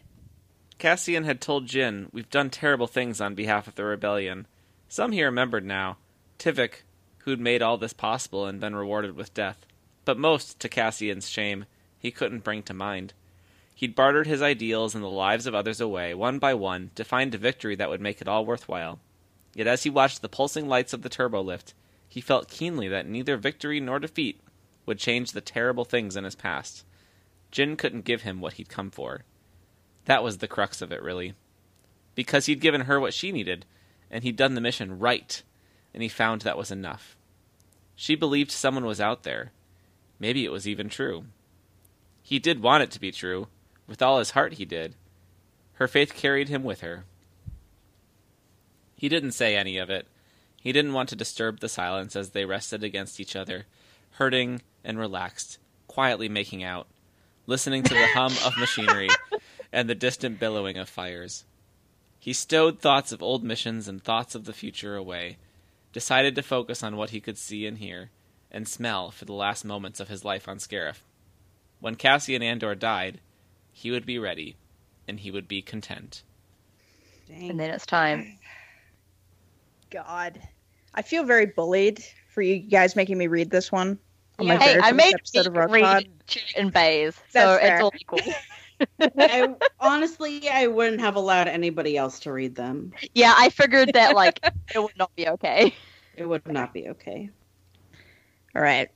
Cassian had told Jyn, We've done terrible things on behalf of the rebellion. Some he remembered now. Tivik, who'd made all this possible and been rewarded with death. But most, to Cassian's shame, he couldn't bring to mind. He'd bartered his ideals and the lives of others away, one by one, to find a victory that would make it all worthwhile. Yet as he watched the pulsing lights of the turbo lift, he felt keenly that neither victory nor defeat would change the terrible things in his past. Jyn couldn't give him what he'd come for. That was the crux of it, really. Because he'd given her what she needed, and he'd done the mission right, and he found that was enough. She believed someone was out there. Maybe it was even true. He did want it to be true. With all his heart, he did. Her faith carried him with her. He didn't say any of it. He didn't want to disturb the silence as they rested against each other, hurting and relaxed, quietly making out, listening to the hum of machinery <laughs> and the distant billowing of fires. He stowed thoughts of old missions and thoughts of the future away, decided to focus on what he could see and hear, and smell for the last moments of his life on Scarif. When Cassian Andor died, he would be ready, and he would be content. Dang. And then it's time. <clears throat> God, I feel very bullied for you guys making me read this one. On my Hey, I made episode of you read Pod. And Baze, so That's it's all equal. <laughs> I, <laughs> honestly, I wouldn't have allowed anybody else to read them. yeah, I figured that like it would not be okay. It would not be okay. All right.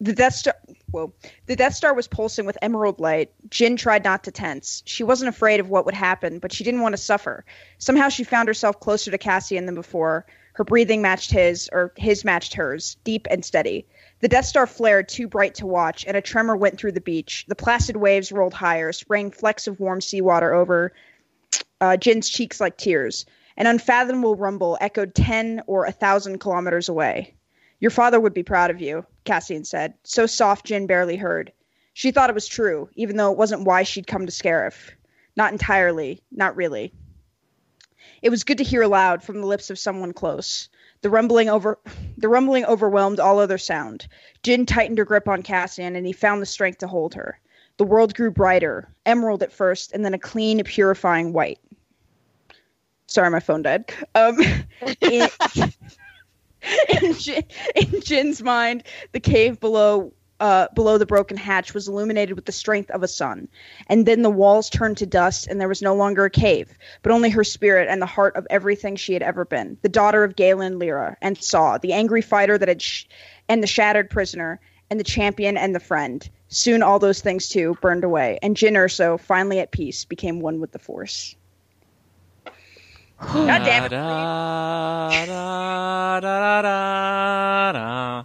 The Death Star. Whoa. The Death Star was pulsing with emerald light. Jyn tried not to tense. She wasn't afraid of what would happen, but she didn't want to suffer. Somehow she found herself closer to Cassian than before. Her breathing matched his, or his matched hers, deep and steady. The Death Star flared too bright to watch, and a tremor went through the beach. The placid waves rolled higher, spraying flecks of warm seawater over uh, Jyn's cheeks like tears. An unfathomable rumble echoed ten or a thousand kilometers away. Your father would be proud of you, Cassian said, so soft Jyn barely heard. She thought it was true, even though it wasn't why she'd come to Scarif. Not entirely, not really. It was good to hear aloud from the lips of someone close. The rumbling over <laughs> the rumbling overwhelmed all other sound. Jyn tightened her grip on Cassian and he found the strength to hold her. The world grew brighter, emerald at first, and then a clean, purifying white. Sorry, my phone died. Um, <laughs> in, <laughs> in, Jyn, in Jyn's mind, the cave below uh, below the broken hatch was illuminated with the strength of a sun. And then the walls turned to dust, and there was no longer a cave, but only her spirit and the heart of everything she had ever been the daughter of Galen Lyra and Saw, the angry fighter that had, sh- and the shattered prisoner, and the champion and the friend. Soon all those things too burned away, and Jyn Erso, finally at peace, became one with the Force. God damn it. Da, da, da, da, da, da.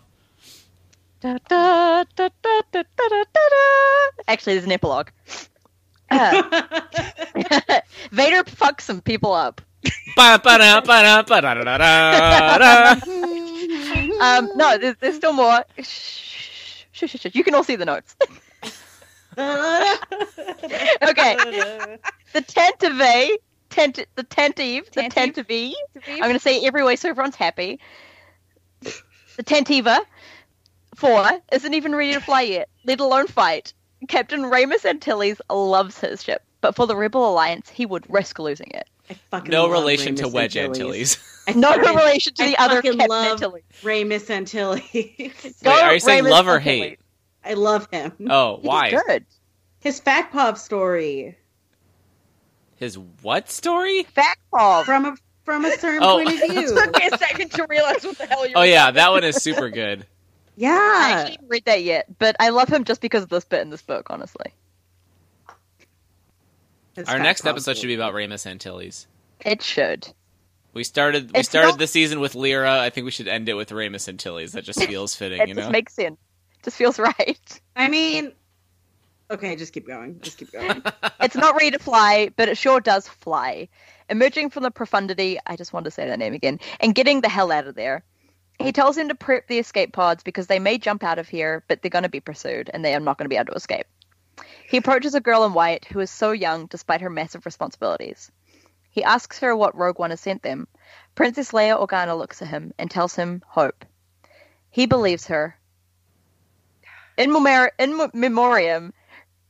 Da, da, da, da, da, da, da, da. Actually, there's an epilogue. Uh, <laughs> Vader fucks some people up. Ba, ba, da, ba, da, ba, da, da, da, da, da. Um, no, there's, there's still more. Shh, shh, shh, shh. You can all see the notes. <laughs> okay. <laughs> The Tentative, tent, the Tentive, the Tentive. Tentative. I'm going to say it every way so everyone's happy. The Tentiva, four, isn't even ready to fly yet, let alone fight. Captain Raymus Antilles loves his ship, but for the Rebel Alliance, he would risk losing it. I fucking No love relation to Wedge Antilles. Antilles. <laughs> No relation to I the other Captain love Antilles. Raymus Antilles. <laughs> Wait, Go are you saying Raymus love or Antilles. hate? I love him. Oh, He's why? good. His Fact Pop story His what story? Fact Bob. from a from a certain Oh. point of <laughs> view. took me a second to realize what the hell you're Oh yeah, that one is super good. <laughs> I Yeah, actually haven't read that yet, but I love him just because of this bit in this book, honestly. His Our next Pop episode should be about Raymus Antilles. It should. We started we It's started not- the season with Lyra. I think we should end it with Raymus Antilles. That just <laughs> feels fitting, It you just know. makes sense. Just feels right. I mean, okay, just keep going. Just keep going. <laughs> It's not ready to fly, but it sure does fly. Emerging from the profundity, I just wanted to say that name again, and getting the hell out of there. He tells him to prep the escape pods because they may jump out of here, but they're going to be pursued and they are not going to be able to escape. He approaches a girl in white who is so young despite her massive responsibilities. He asks her what Rogue One has sent them. Princess Leia Organa looks at him and tells him hope. He believes her. In, memor- in memoriam,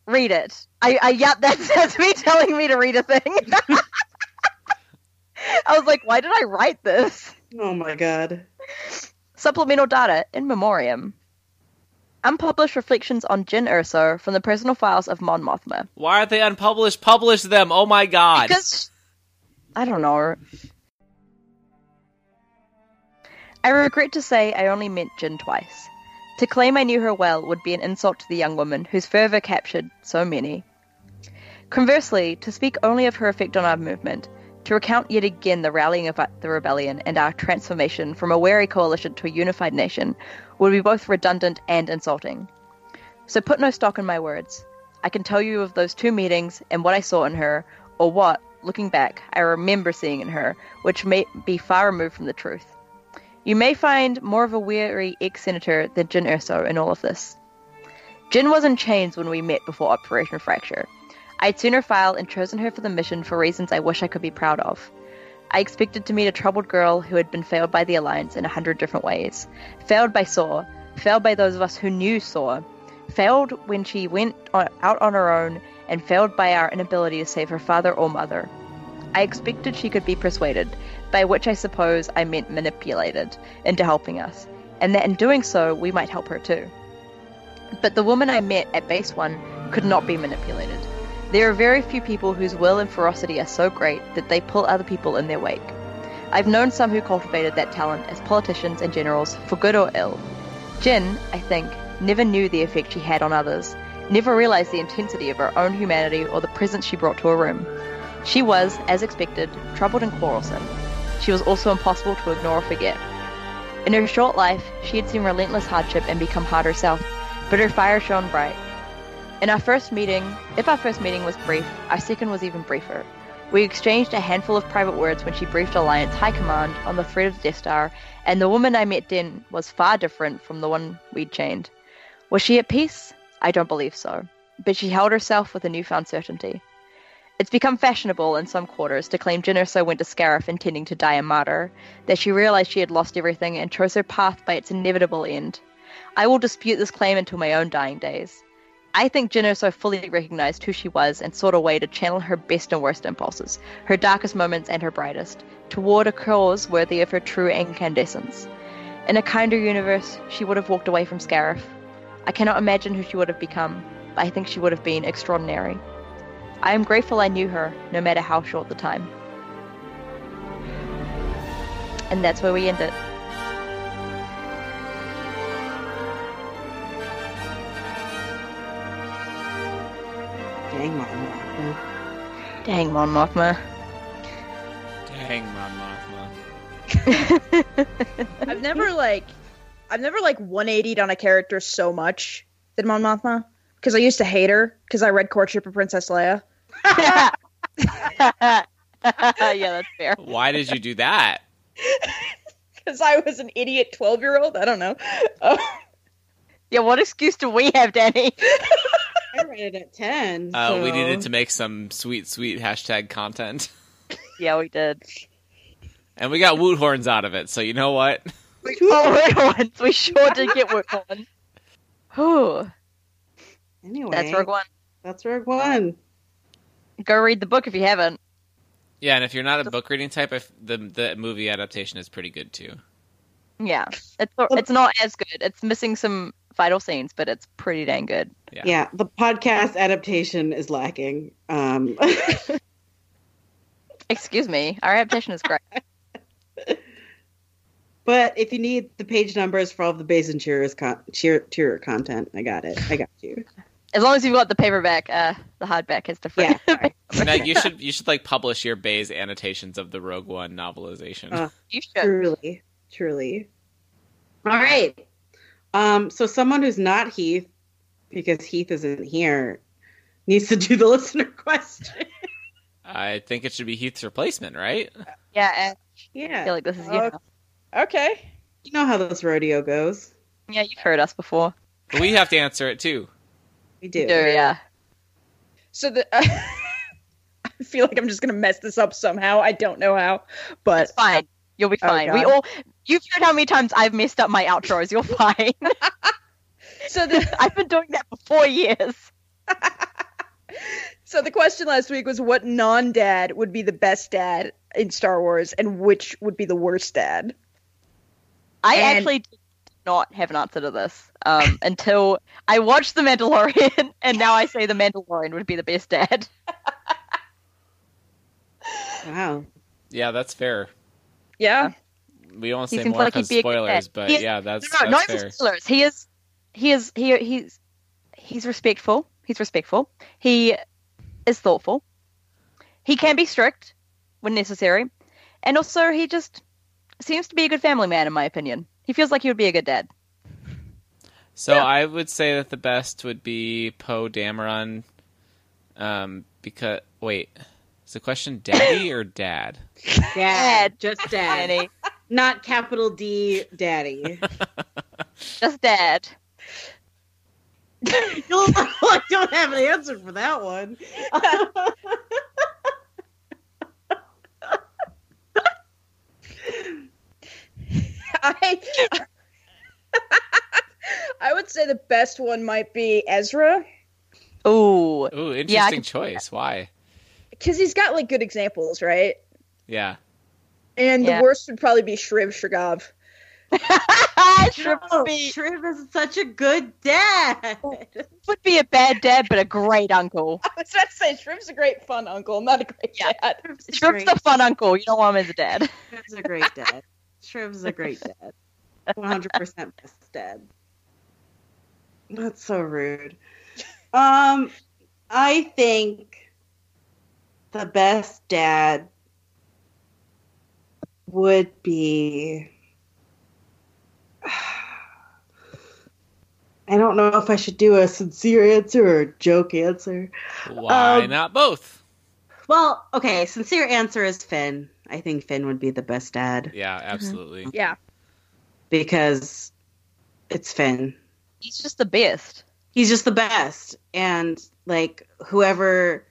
read it. I, I yeah, <laughs> that's, that's me telling me to read a thing. <laughs> I was like, why did I write this? oh my god. Supplemental data in memoriam. Unpublished reflections on Jyn Erso from the personal files of Mon Mothma. Why aren't they unpublished? Publish them! Oh my god! Because I don't know. I regret to say I only met Jyn twice. To claim I knew her well would be an insult to the young woman whose fervour captured so many. Conversely, to speak only of her effect on our movement, to recount yet again the rallying of the rebellion and our transformation from a wary coalition to a unified nation, would be both redundant and insulting. So put no stock in my words. I can tell you of those two meetings and what I saw in her, or what, looking back, I remember seeing in her, which may be far removed from the truth. You may find more of a weary ex senator than Jyn Erso in all of this. Jyn was in chains when we met before Operation Fracture. I'd seen her file and chosen her for the mission for reasons I wish I could be proud of. I expected to meet a troubled girl who had been failed by the Alliance in a hundred different ways. Failed by Saw, failed by those of us who knew Saw, failed when she went on, out on her own, and failed by our inability to save her father or mother. I expected she could be persuaded, by which I suppose I meant manipulated, into helping us, and that in doing so we might help her too. But the woman I met at Base 1 could not be manipulated. There are very few people whose will and ferocity are so great that they pull other people in their wake. I've known some who cultivated that talent as politicians and generals, for good or ill. Jyn, I think, never knew the effect she had on others, never realized the intensity of her own humanity or the presence she brought to a room. She was, as expected, troubled and quarrelsome. She was also impossible to ignore or forget. In her short life, she had seen relentless hardship and become hard herself, but her fire shone bright. In our first meeting, if our first meeting was brief, our second was even briefer. We exchanged a handful of private words when she briefed Alliance High Command on the threat of the Death Star, and the woman I met then was far different from the one we'd chained. Was she at peace? I don't believe so. But she held herself with a newfound certainty. It's become fashionable in some quarters to claim Jyn Erso went to Scarif intending to die a martyr, that she realized she had lost everything and chose her path by its inevitable end. I will dispute this claim until my own dying days. I think Jyn Erso fully recognized who she was and sought a way to channel her best and worst impulses, her darkest moments and her brightest, toward a cause worthy of her true incandescence. In a kinder universe, she would have walked away from Scarif. I cannot imagine who she would have become, but I think she would have been extraordinary. I am grateful I knew her, no matter how short the time. And that's where we end it. Dang, Mon Mothma. Dang, Mon Mothma. Dang, Mon Mothma. <laughs> I've never like, I've never like 180'd on a character so much than Mon Mothma because I used to hate her because I read Courtship of Princess Leia. <laughs> yeah, that's fair. Why did you do that? <laughs> Because I was an idiot 12 year old. I don't know. Oh, Yeah, what excuse do we have, Danny? <laughs> I read it at 10. Uh, We needed to make some sweet, sweet hashtag content. yeah, we did. And we got woot horns out of it, so you know what? Oh, Rogue Ones. We sure did get work horns. Whew. Anyway, That's Rogue One. That's Rogue One. Go read the book if you haven't. Yeah, and if you're not a book reading type, if the the movie adaptation is pretty good too. Yeah, it's it's not as good. It's missing some vital scenes, but it's pretty dang good. Yeah. Yeah, the podcast adaptation is lacking. Um, <laughs> Excuse me, our adaptation is great. <laughs> but if you need the page numbers for all of the Baze and cheerers con- cheer tier content, I got it. I got you. As long as you've got the paperback, uh, the hardback has different. Yeah. <laughs> Now you should you should like publish your Bay's annotations of the Rogue One novelization. Uh, you should. Truly, truly. All right. Um, so someone who's not Heath, because Heath isn't here, needs to do the <laughs> listener question. I think it should be Heath's replacement, right? Yeah, and I Yeah, feel like this is you. Oh. okay. you know how this rodeo goes. Yeah, you've heard us before. But we have to answer it too. We do. Do yeah. So the. <laughs> I feel like I'm just gonna mess this up somehow. I don't know how, but It's fine. You'll be Oh, fine. we all. You've heard how many times I've messed up my outros. You're fine. <laughs> <laughs> so the I've been doing that for four years. so the question last week was what non-dad would be the best dad in Star Wars, and which would be the worst dad. I And- actually did not have an answer to this um, <laughs> until I watched The Mandalorian, <laughs> and now I say The Mandalorian would be the best dad. <laughs> Wow. Yeah, that's fair. Yeah. we won't He say seems more like he'd because be a good spoilers, but He is- yeah, that's, no, no, not that's even fair. spoilers. He is, he is, he he's he's respectful. He's respectful. He is thoughtful. He can be strict when necessary, and also he just seems to be a good family man, in my opinion. He feels like he would be a good dad. So I would say that the best would be Poe Dameron, um, because wait, is the question daddy or <laughs> dad? Dad, just dad, Daddy. not capital D, daddy. <laughs> Just dad. <laughs> I don't have an answer for that one. I <laughs> I would say the best one might be Ezra Ooh, Ooh, interesting Yeah, choice. Why? because he's got like good examples, right? Yeah. And Yeah. the worst would probably be Shriv Suurgav. <laughs> Shriv No, be, Shriv is such a good dad. <laughs> would be a bad dad, but a great uncle. I was about to say Shriv's a great fun uncle, not a great Yeah. dad. Shriv's a fun uncle. You don't want him as a dad. Shriv's a great dad. Shriv's a great dad. 100% best dad. That's so rude. Um, I think the best dad would be. I don't know if I should do a sincere answer or a joke answer. Why Um, not both? Well, okay, sincere answer is Finn. I think Finn would be the best dad Yeah, Mm-hmm. absolutely. Yeah. because it's Finn. He's just the best. He's just the best. And like whoever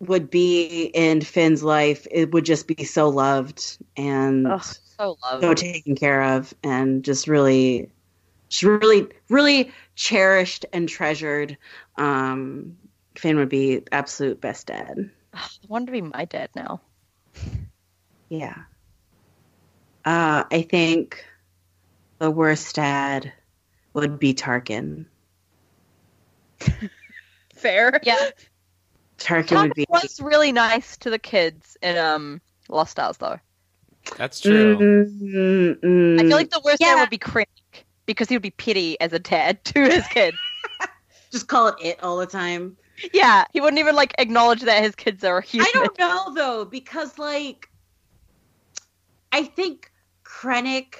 would be in Finn's life, it would just be so loved and Ugh, so loved. so taken care of and just really just really really cherished and treasured. Um Finn would be absolute best dad. I want to be my dad now. Yeah. Uh, I think the worst dad would be Tarkin. <laughs> Fair. Yeah, Tarkin would Tarkin be. was really nice to the kids in um Lost Stars, though. That's true. Mm, mm, I feel like the worst Yeah. dad would be Crank because he would be petty as a dad <laughs> to his kid. <laughs> just call it it all the time. yeah, he wouldn't even like acknowledge that his kids are human. I don't know though, because like, I think Krennic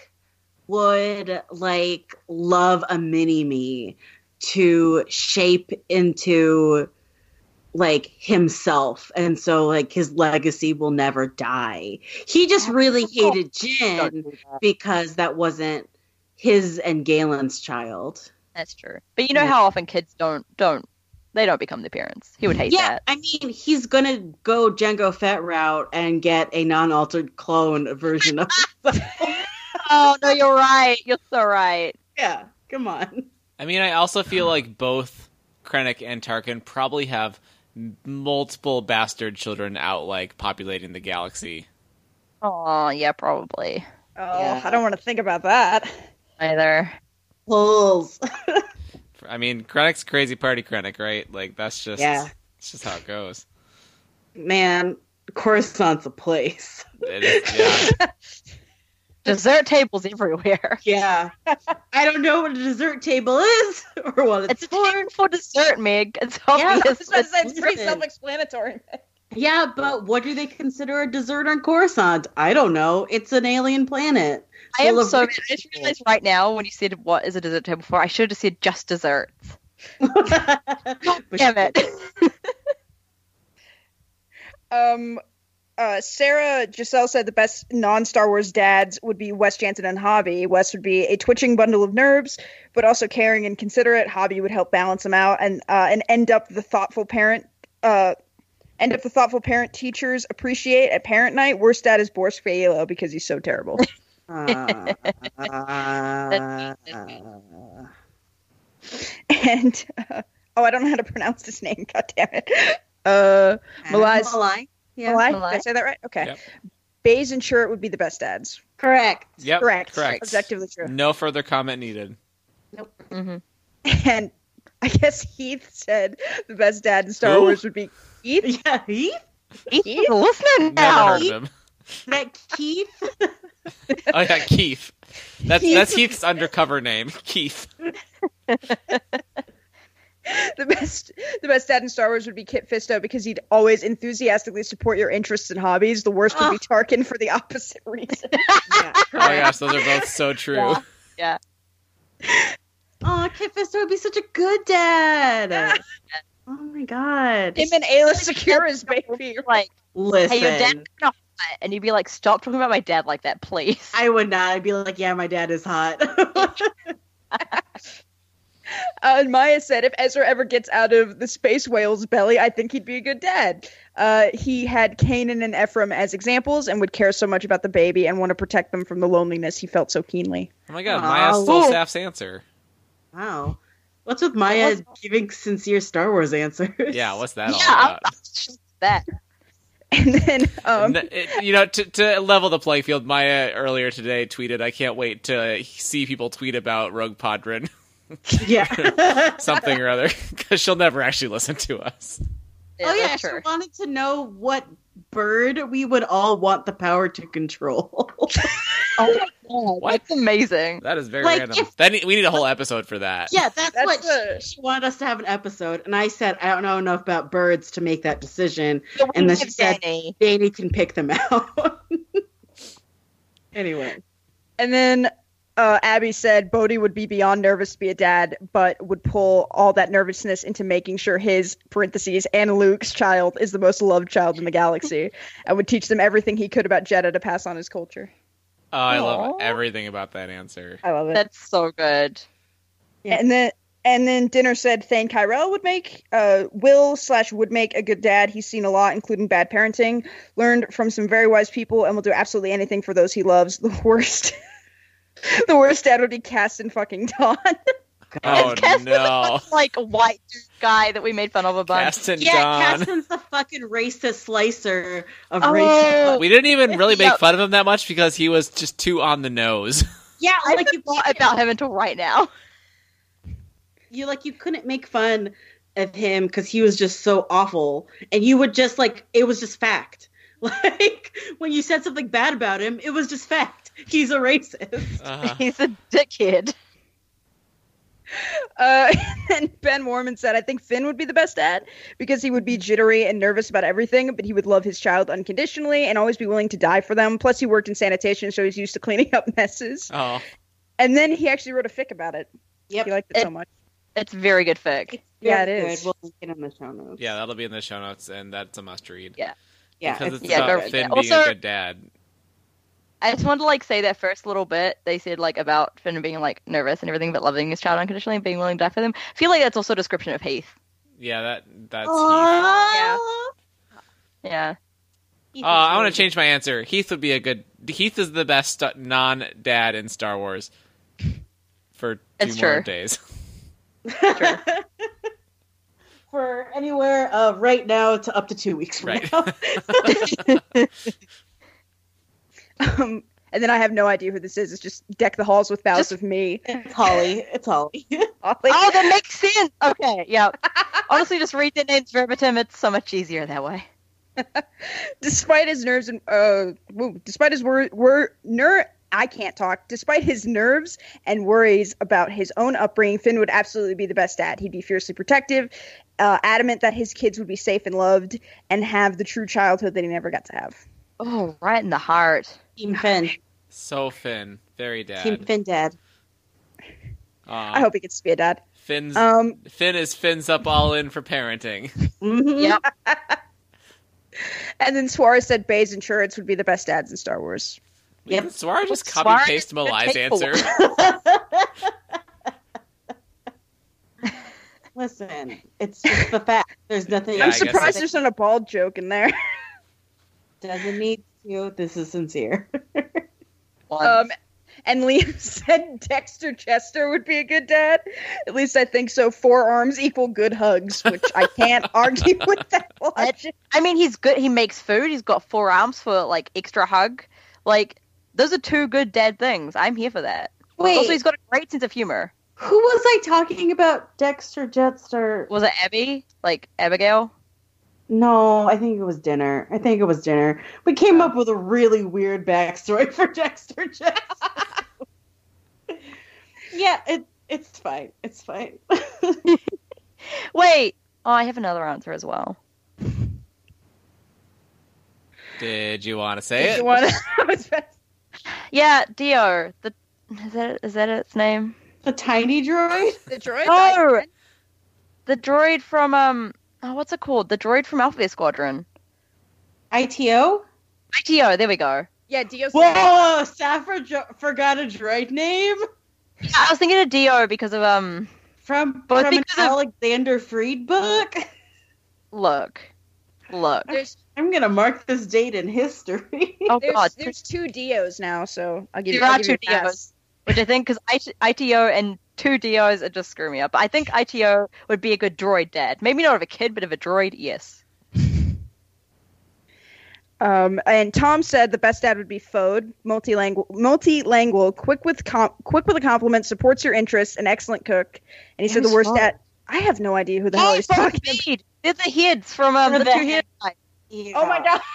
would like love a mini me to shape into like himself. And so like his legacy will never die. He just really hated Jin because that wasn't his and Galen's child. That's true. But you know how often kids don't don't they don't become the parents. He would hmm. hate that. yeah that. i mean he's gonna go Jango Fett route and get a non-altered clone version of <laughs> Oh no, you're right. You're so right. yeah come on I mean, I also feel like both Krennic and Tarkin probably have multiple bastard children out, like populating the galaxy. Oh yeah, probably. Oh, Yeah. I don't want to think about that. Either. Pulls. <laughs> I mean, Krennic's crazy party Krennic, right? Like that's just Yeah. it's just how it goes. Man, Coruscant's a place. It is, yeah. <laughs> Dessert tables everywhere. Yeah. I don't know what a dessert table is <laughs> or what it's, It's for. table for dessert, Meg. It's obvious. was about to say it's pretty self-explanatory. Yeah, but what do they consider a dessert on Coruscant? I don't know. It's an alien planet. I am so. I just realized right now when you said what is a dessert table for, I should have said just desserts. <laughs> Damn it. <laughs> Um, uh, Sarah Giselle said the best non-Star Wars dads would be Wes Janson and Hobbie. Wes would be a twitching bundle of nerves, but also caring and considerate. Hobbie would help balance them out and uh, and end up the thoughtful parent. Uh, end up the thoughtful parent teachers appreciate at parent night. Worst dad is Borsk Fey'lya because he's so terrible. <laughs> Uh, <laughs> and uh, oh, I don't know how to pronounce his name. <laughs> God damn it. Uh, Malai's- Malai. Yeah, Malai? Malai. Did I say that right? Okay. Yep. Baze and Shirt would be the best dads. correct. Yep. Correct. Correct. Objectively true. No further comment needed. hmm And <laughs> I guess Heath said the best dad in Star Who? Wars would be Heath. Yeah, he? Heath? listening Never now. heard of him. Is that Keith? <laughs> Oh yeah, Keith. That's Keith. that's Keith's undercover name, Keith. the best the best dad in Star Wars would be Kit Fisto because he'd always enthusiastically support your interests and hobbies. The worst would be ah. Tarkin for the opposite reason. <laughs> yeah. Oh my gosh, those are both so true. Yeah. <laughs> Oh, Kit Fisto would be such a good dad. oh my god. Him and Aayla Secura's baby. Like, Listen. hey, your dad's kind of hot, and you'd be like, stop talking about my dad like that, please. I would not. I'd be like, yeah, my dad is hot. <laughs> Uh, and Maya said, if Ezra ever gets out of the space whale's belly, I think he'd be a good dad. Uh, he had Canaan and Ephraim as examples and would care so much about the baby and want to protect them from the loneliness he felt so keenly. Oh my god, Aw. Maya stole Saf's answer. wow. What's with Maya giving sincere Star Wars answers? Yeah, what's that <laughs> all yeah, I'm, about? I'm shocked at that. <laughs> And then, um, you know, to, to level the playing field, Maya earlier today tweeted, "I can't wait to see people tweet about Rogue Podron <laughs> Yeah. <laughs> something or other because she'll never actually listen to us." oh yeah, that's she wanted to know what bird we would all want the power to control. <laughs> Oh my god, that's amazing. That is very Like, random. if- That need- we need a whole episode for that. yeah, that's, That's what the- she, she wanted us to have an episode, and I said I don't know enough about birds to make that decision. The And then she said- Danny. Danny can pick them out. <laughs> anyway, and then uh, Abby said Bodhi would be beyond nervous to be a dad, but would pull all that nervousness into making sure his parentheses and Luke's child is the most loved child in the galaxy, and would teach them everything he could about Jedha to pass on his culture. Oh, I love everything about that answer. I love it. That's so good. Yeah. And then and then dinner said Thane Kyrell would make uh will slash would make a good dad. He's seen a lot, including bad parenting, learned from some very wise people, and will do absolutely anything for those he loves. The <laughs> worst <laughs> the worst dad would be Caston fucking Dawn. <laughs> Oh Caston's no, fucking, like white guy that we made fun of a bunch. Caston yeah, Dawn. Caston's the fucking racist slicer of Oh. racist. We didn't even really make Yep. fun of him that much because he was just too on the nose. <laughs> Yeah, I like you forgot about him until right now. you like you couldn't make fun of him because he was just so awful, and you would just like it was just fact. Like when you said something bad about him, it was just fact. <laughs> He's a racist. Uh, <laughs> He's a dickhead. <laughs> Uh, and Ben Warman said, I think Finn would be the best dad because he would be jittery and nervous about everything, but he would love his child unconditionally and always be willing to die for them. Plus, he worked in sanitation, so he's used to cleaning up messes. oh, And then he actually wrote a fic about it. Yep. He liked it, so much. It's very good fic. It's Yeah, very it good. is. We'll link it in the show notes. yeah, that'll be in the show notes, and that's a must read. Yeah. yeah. because it's Yeah, about go- Finn yeah. being a good dad. I just wanted to like say that first little bit they said like about Finn being like nervous and everything, but loving his child unconditionally and being willing to die for them. I feel like that's also a description of Heath. Yeah, that that's Heath. Aw. Yeah. Heath Uh, I want to change my answer. Heath would be a good. Heath is the best non-dad in Star Wars for two It's more true. days. <laughs> for anywhere uh, right now to up to two weeks from Right. now. <laughs> <laughs> Um, and then I have no idea who this is. It's just deck the halls with vows Just- of me. it's Holly. It's Holly. <laughs> Like, Oh, that makes sense. Okay, yeah. Honestly, just read the names verbatim. It's so much easier that way. <laughs> despite his nerves and uh, woo, despite his wor- wor- ner- I can't talk. Despite his nerves and worries about his own upbringing, Finn would absolutely be the best dad. He'd be fiercely protective, uh, adamant that his kids would be safe and loved, and have the true childhood that he never got to have. Oh, right in the heart. Team Finn. So Finn, very dad. Team Finn dad. Aw, I hope he gets to be a dad. Finn's Um, Finn is Finn's up all in for parenting. Mhm. Yep. <laughs> and then Suarez said Baze and Chirrut would be the best dads in Star Wars. Yep. Swara just Swara copy paste is Malai's answer. <laughs> Listen, it's just the fact. There's nothing. Yeah, I'm surprised there's not a bald joke in there. <laughs> Doesn't need to. This is sincere. <laughs> Um, and Liam <laughs> said Dexter Jettster would be a good dad. At least I think so. Forearms equal good hugs, which I can't <laughs> argue with that logic. I mean, he's good. He makes food. He's got four arms for like extra hug. Like those are two good dad things. I'm here for that. Wait. Also, he's got a great sense of humor. Who was I talking about? Dexter Jettster. Was it Abby? Like Abigail? No, I think it was dinner. I think it was dinner. We came up with a really weird backstory <laughs> for Dexter Jackson. yeah, it it's fine. It's fine. <laughs> Wait. Oh, I have another answer as well. Did you want to say Did it? you wanna- <laughs> I was about to- Yeah, Dio. The is that is that its name? the tiny droid. the droid. Oh, the droid from um. Oh, what's it called? The droid from Alphabet Squadron. IT-O. IT-O. There we go. Yeah, Dio's. Whoa, Saffron jo- forgot a droid name Yeah, I was thinking of Dio because of um. from But from an because of- Alexander Freed book. Look, look. There's I'm gonna mark this date in history. Oh there's, God, there's two Dios now, so I'll give you. there I'll are give two you a pass. Dios, which I think because IT-O and two DOs are just screw me up. But I think IT-O would be a good droid dad. Maybe not of a kid, but of a droid, yes. Um, and Tom said the best dad would be Fode, multilingual, multilingual, quick with com- quick with a compliment, supports your interests, an excellent cook. And he said the worst Fode? dad. I have no idea who the hell Hey, he's from talking about. Speed. They're the heads from um, the the two heads. Oh my god! <laughs>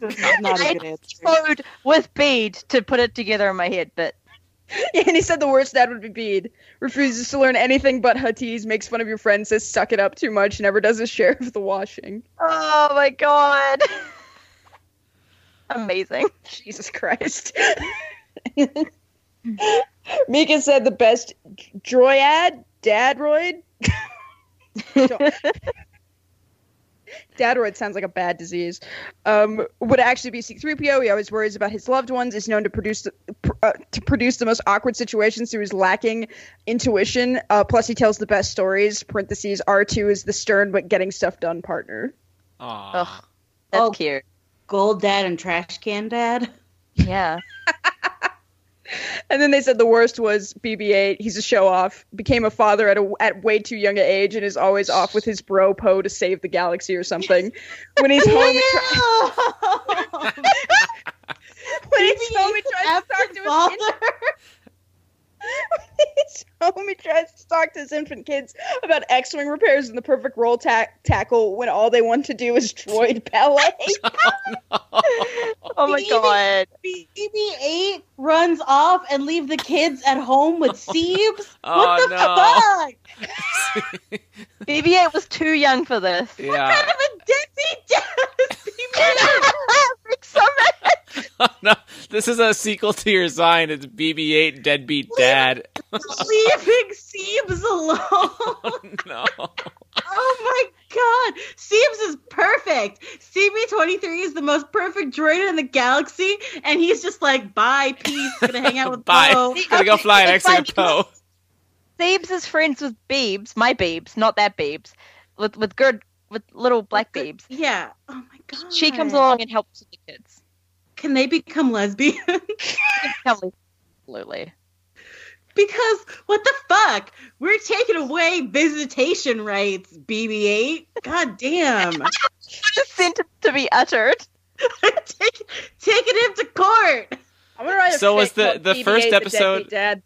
This is not a I good answer. Fode with Beed to put it together in my head, but Yeah, <laughs> and he said the worst dad would be Beed. Refuses to learn anything but Huttese, makes fun of your friends, says suck it up too much, never does his share of the washing. oh my god, <laughs> amazing. Jesus Christ. <laughs> Mika said the best droid, dadroid. Dadroid sounds like a bad disease. Um, would actually be C-3PO. He always worries about his loved ones. Is known to produce uh, to produce the most awkward situations through his lacking intuition. Uh, plus, he tells the best stories. Parentheses R2 is the stern but getting stuff done partner. Aw. Ugh. That's Oh. cute. Gold dad and trash can dad. Yeah. <laughs> And then they said the worst was BB-8. He's a show off. Became a father at a at way too young an age and is always off with his bro Poe to save the galaxy or something. When he's <laughs> home, he try- <laughs> when he's home, he tries to talk to his Father. He's home, he tries to talk to his infant kids about X-wing repairs and the perfect roll ta- tackle when all they want to do is droid <laughs> ballet. Oh my Baby. god. BB-8 runs off and leave the kids at home with Siebes. <laughs> Oh, what the no. fuck? <laughs> BB-8 was too young for this. What kind of a deadbeat dad is BB-8? Makes <laughs> no, this is a sequel to your sign. It's BB-8 Deadbeat Dad. <laughs> Leaving Siebes alone. <laughs> no. Oh my god! Siebes is perfect! CB23 is the most perfect droid in the galaxy, and he's just like, bye, peace, gonna hang out with Bye. Poe. Gonna go fly next to X-Wing like- Poe. Thebes is friends with Beebs, my Beebs, not that Beebs, with with good with little black Beebs. Yeah. Oh my god. She comes along and helps with the kids. Can they become lesbian? <laughs> Absolutely. because what the fuck? We're taking away visitation rights, BB-8. God damn. <laughs> Just sentence to be uttered. <laughs> Take, taking him to court. I'm gonna write a So was the- the BB-8, first episode- Deadbeat Dad.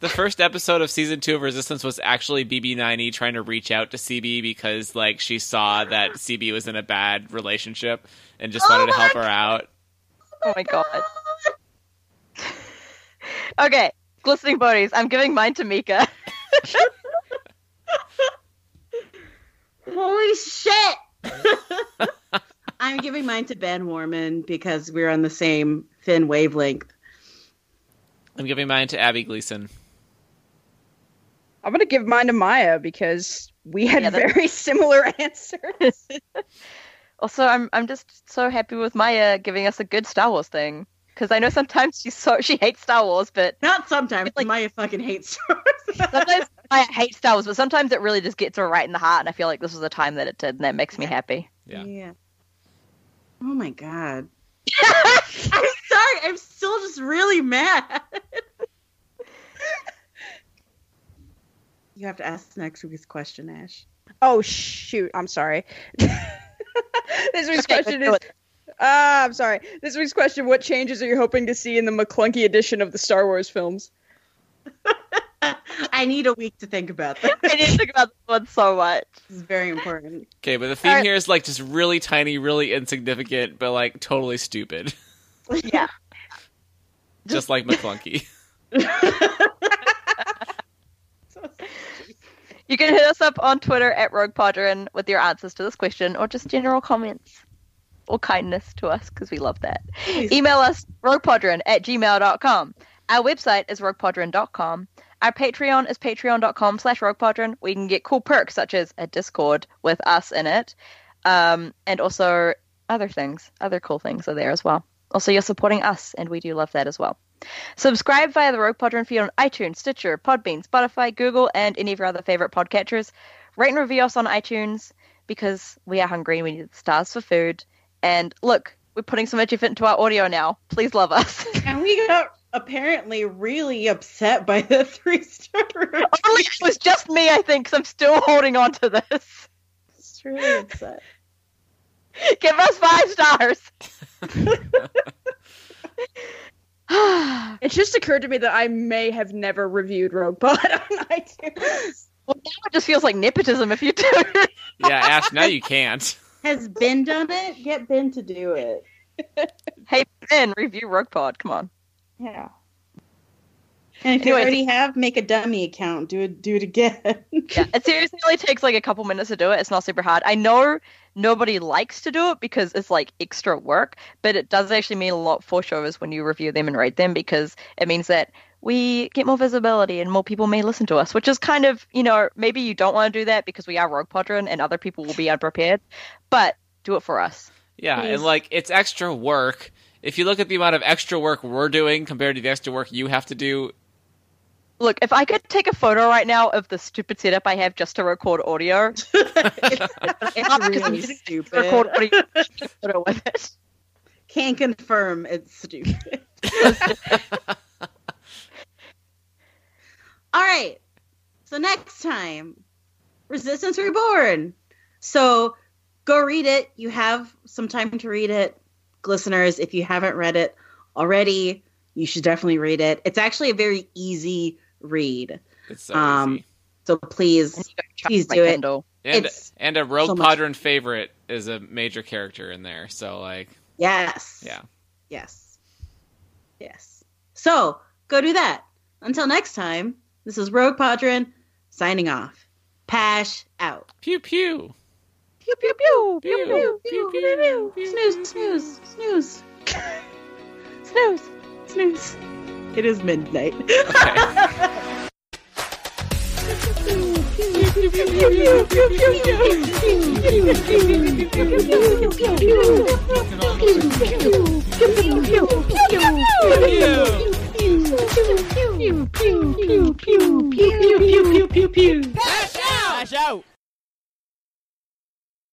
The first episode of season two of Resistance was actually BB-9E trying to reach out to CB because, like, she saw that CB was in a bad relationship and just Oh wanted to oh my help her out. Oh my god. Okay, glistening bodies. I'm giving mine to Mika. Holy shit! I'm giving mine to Ben Warman because we're on the same thin wavelength. I'm giving mine to Abby Gleason. I'm gonna give mine to Maya because we had Yeah, very <laughs> similar answers. <laughs> Also, I'm I'm just so happy with Maya giving us a good Star Wars thing because I know sometimes she's so she hates Star Wars, but Not sometimes. Like- Maya fucking hates Star Wars. <laughs> sometimes Maya hates Star Wars, but sometimes it really just gets her right in the heart, and I feel like this was the time that it did, and that makes me happy. Yeah. Oh my god. <laughs> I'm sorry. I'm still just really mad. you have to ask next week's question, Ash. oh shoot! I'm sorry. <laughs> <laughs> this week's Okay, question is. Ah, I'm sorry. This week's question: What changes are you hoping to see in the McClunky edition of the Star Wars films? I <laughs> I need a week to think about that. <laughs> I need to think about this one so much. It's very important. Okay, but the theme Alright. here is like just really tiny, really insignificant, but like totally stupid. Yeah. just like McClunky. You can hit us up on Twitter at Rogue Podron with your answers to this question or just general comments or kindness to us because we love that. Email us roguepodron at gmail.com. Our website is roguepodron.com. Our Patreon is patreon.com slash roguepodron where you can get cool perks such as a Discord with us in it um, and also other things. Other cool things are there as well. Also, you're supporting us and we do love that as well. Subscribe via the Rogue Podron feed on iTunes, Stitcher, Podbean, Spotify, Google, and any of your other favorite podcatchers. Rate and review us on iTunes because we are hungry and we need the stars for food. And look, we're putting so much effort into our audio now. Please love us. <laughs> And we got apparently really upset by the <laughs> three star. Only it was just me, I think, 'cause I'm still holding on to this. It's really upset. <laughs> Give us five stars. <sighs> It just occurred to me that I may have never reviewed Rogue Pod <laughs> on iTunes. Well, now it just feels like nepotism if you do it. yeah, Ash, now you can't. Has Ben done it? Get Ben to do it. hey, Ben, review Rogue Pod. Come on. Yeah. And if you already have, make a dummy account. Do it. Do it again. Yeah, it seriously only takes like a couple minutes to do it. It's not super hard. I know nobody likes to do it because it's like extra work, but it does actually mean a lot for shows when you review them and rate them because it means that we get more visibility and more people may listen to us, which is kind of, you know, maybe you don't want to do that because we are Rogue Podron and other people will be unprepared, but do it for us. Yeah, Please. and like it's extra work. If you look at the amount of extra work we're doing compared to the extra work you have to do, Look, if I could take a photo right now of the stupid setup I have just to record audio, it's Not because I'm really using stupid. record audio photo with it. Can't confirm it's stupid. <laughs> All right. So next time, Resistance Reborn. So go read it. You have some time to read it. Listeners, if you haven't read it already, you should definitely read it. It's actually a very easy read. it's so Um, easy. So please, And you gotta check please my do it. And it's and a Rogue so much- Podron favorite is a major character in there. So like, Yes. yeah. Yes. Yes. So go do that. Until next time, this is Rogue Podron signing off. Pash out. Pew pew. Pew pew pew Pew, pew pew, pew pew, pew. Snooze, snooze, snooze, <laughs> snooze. snooze. It is midnight. Okay. Pew, pew, pew, pew, pew. Out! Dash out!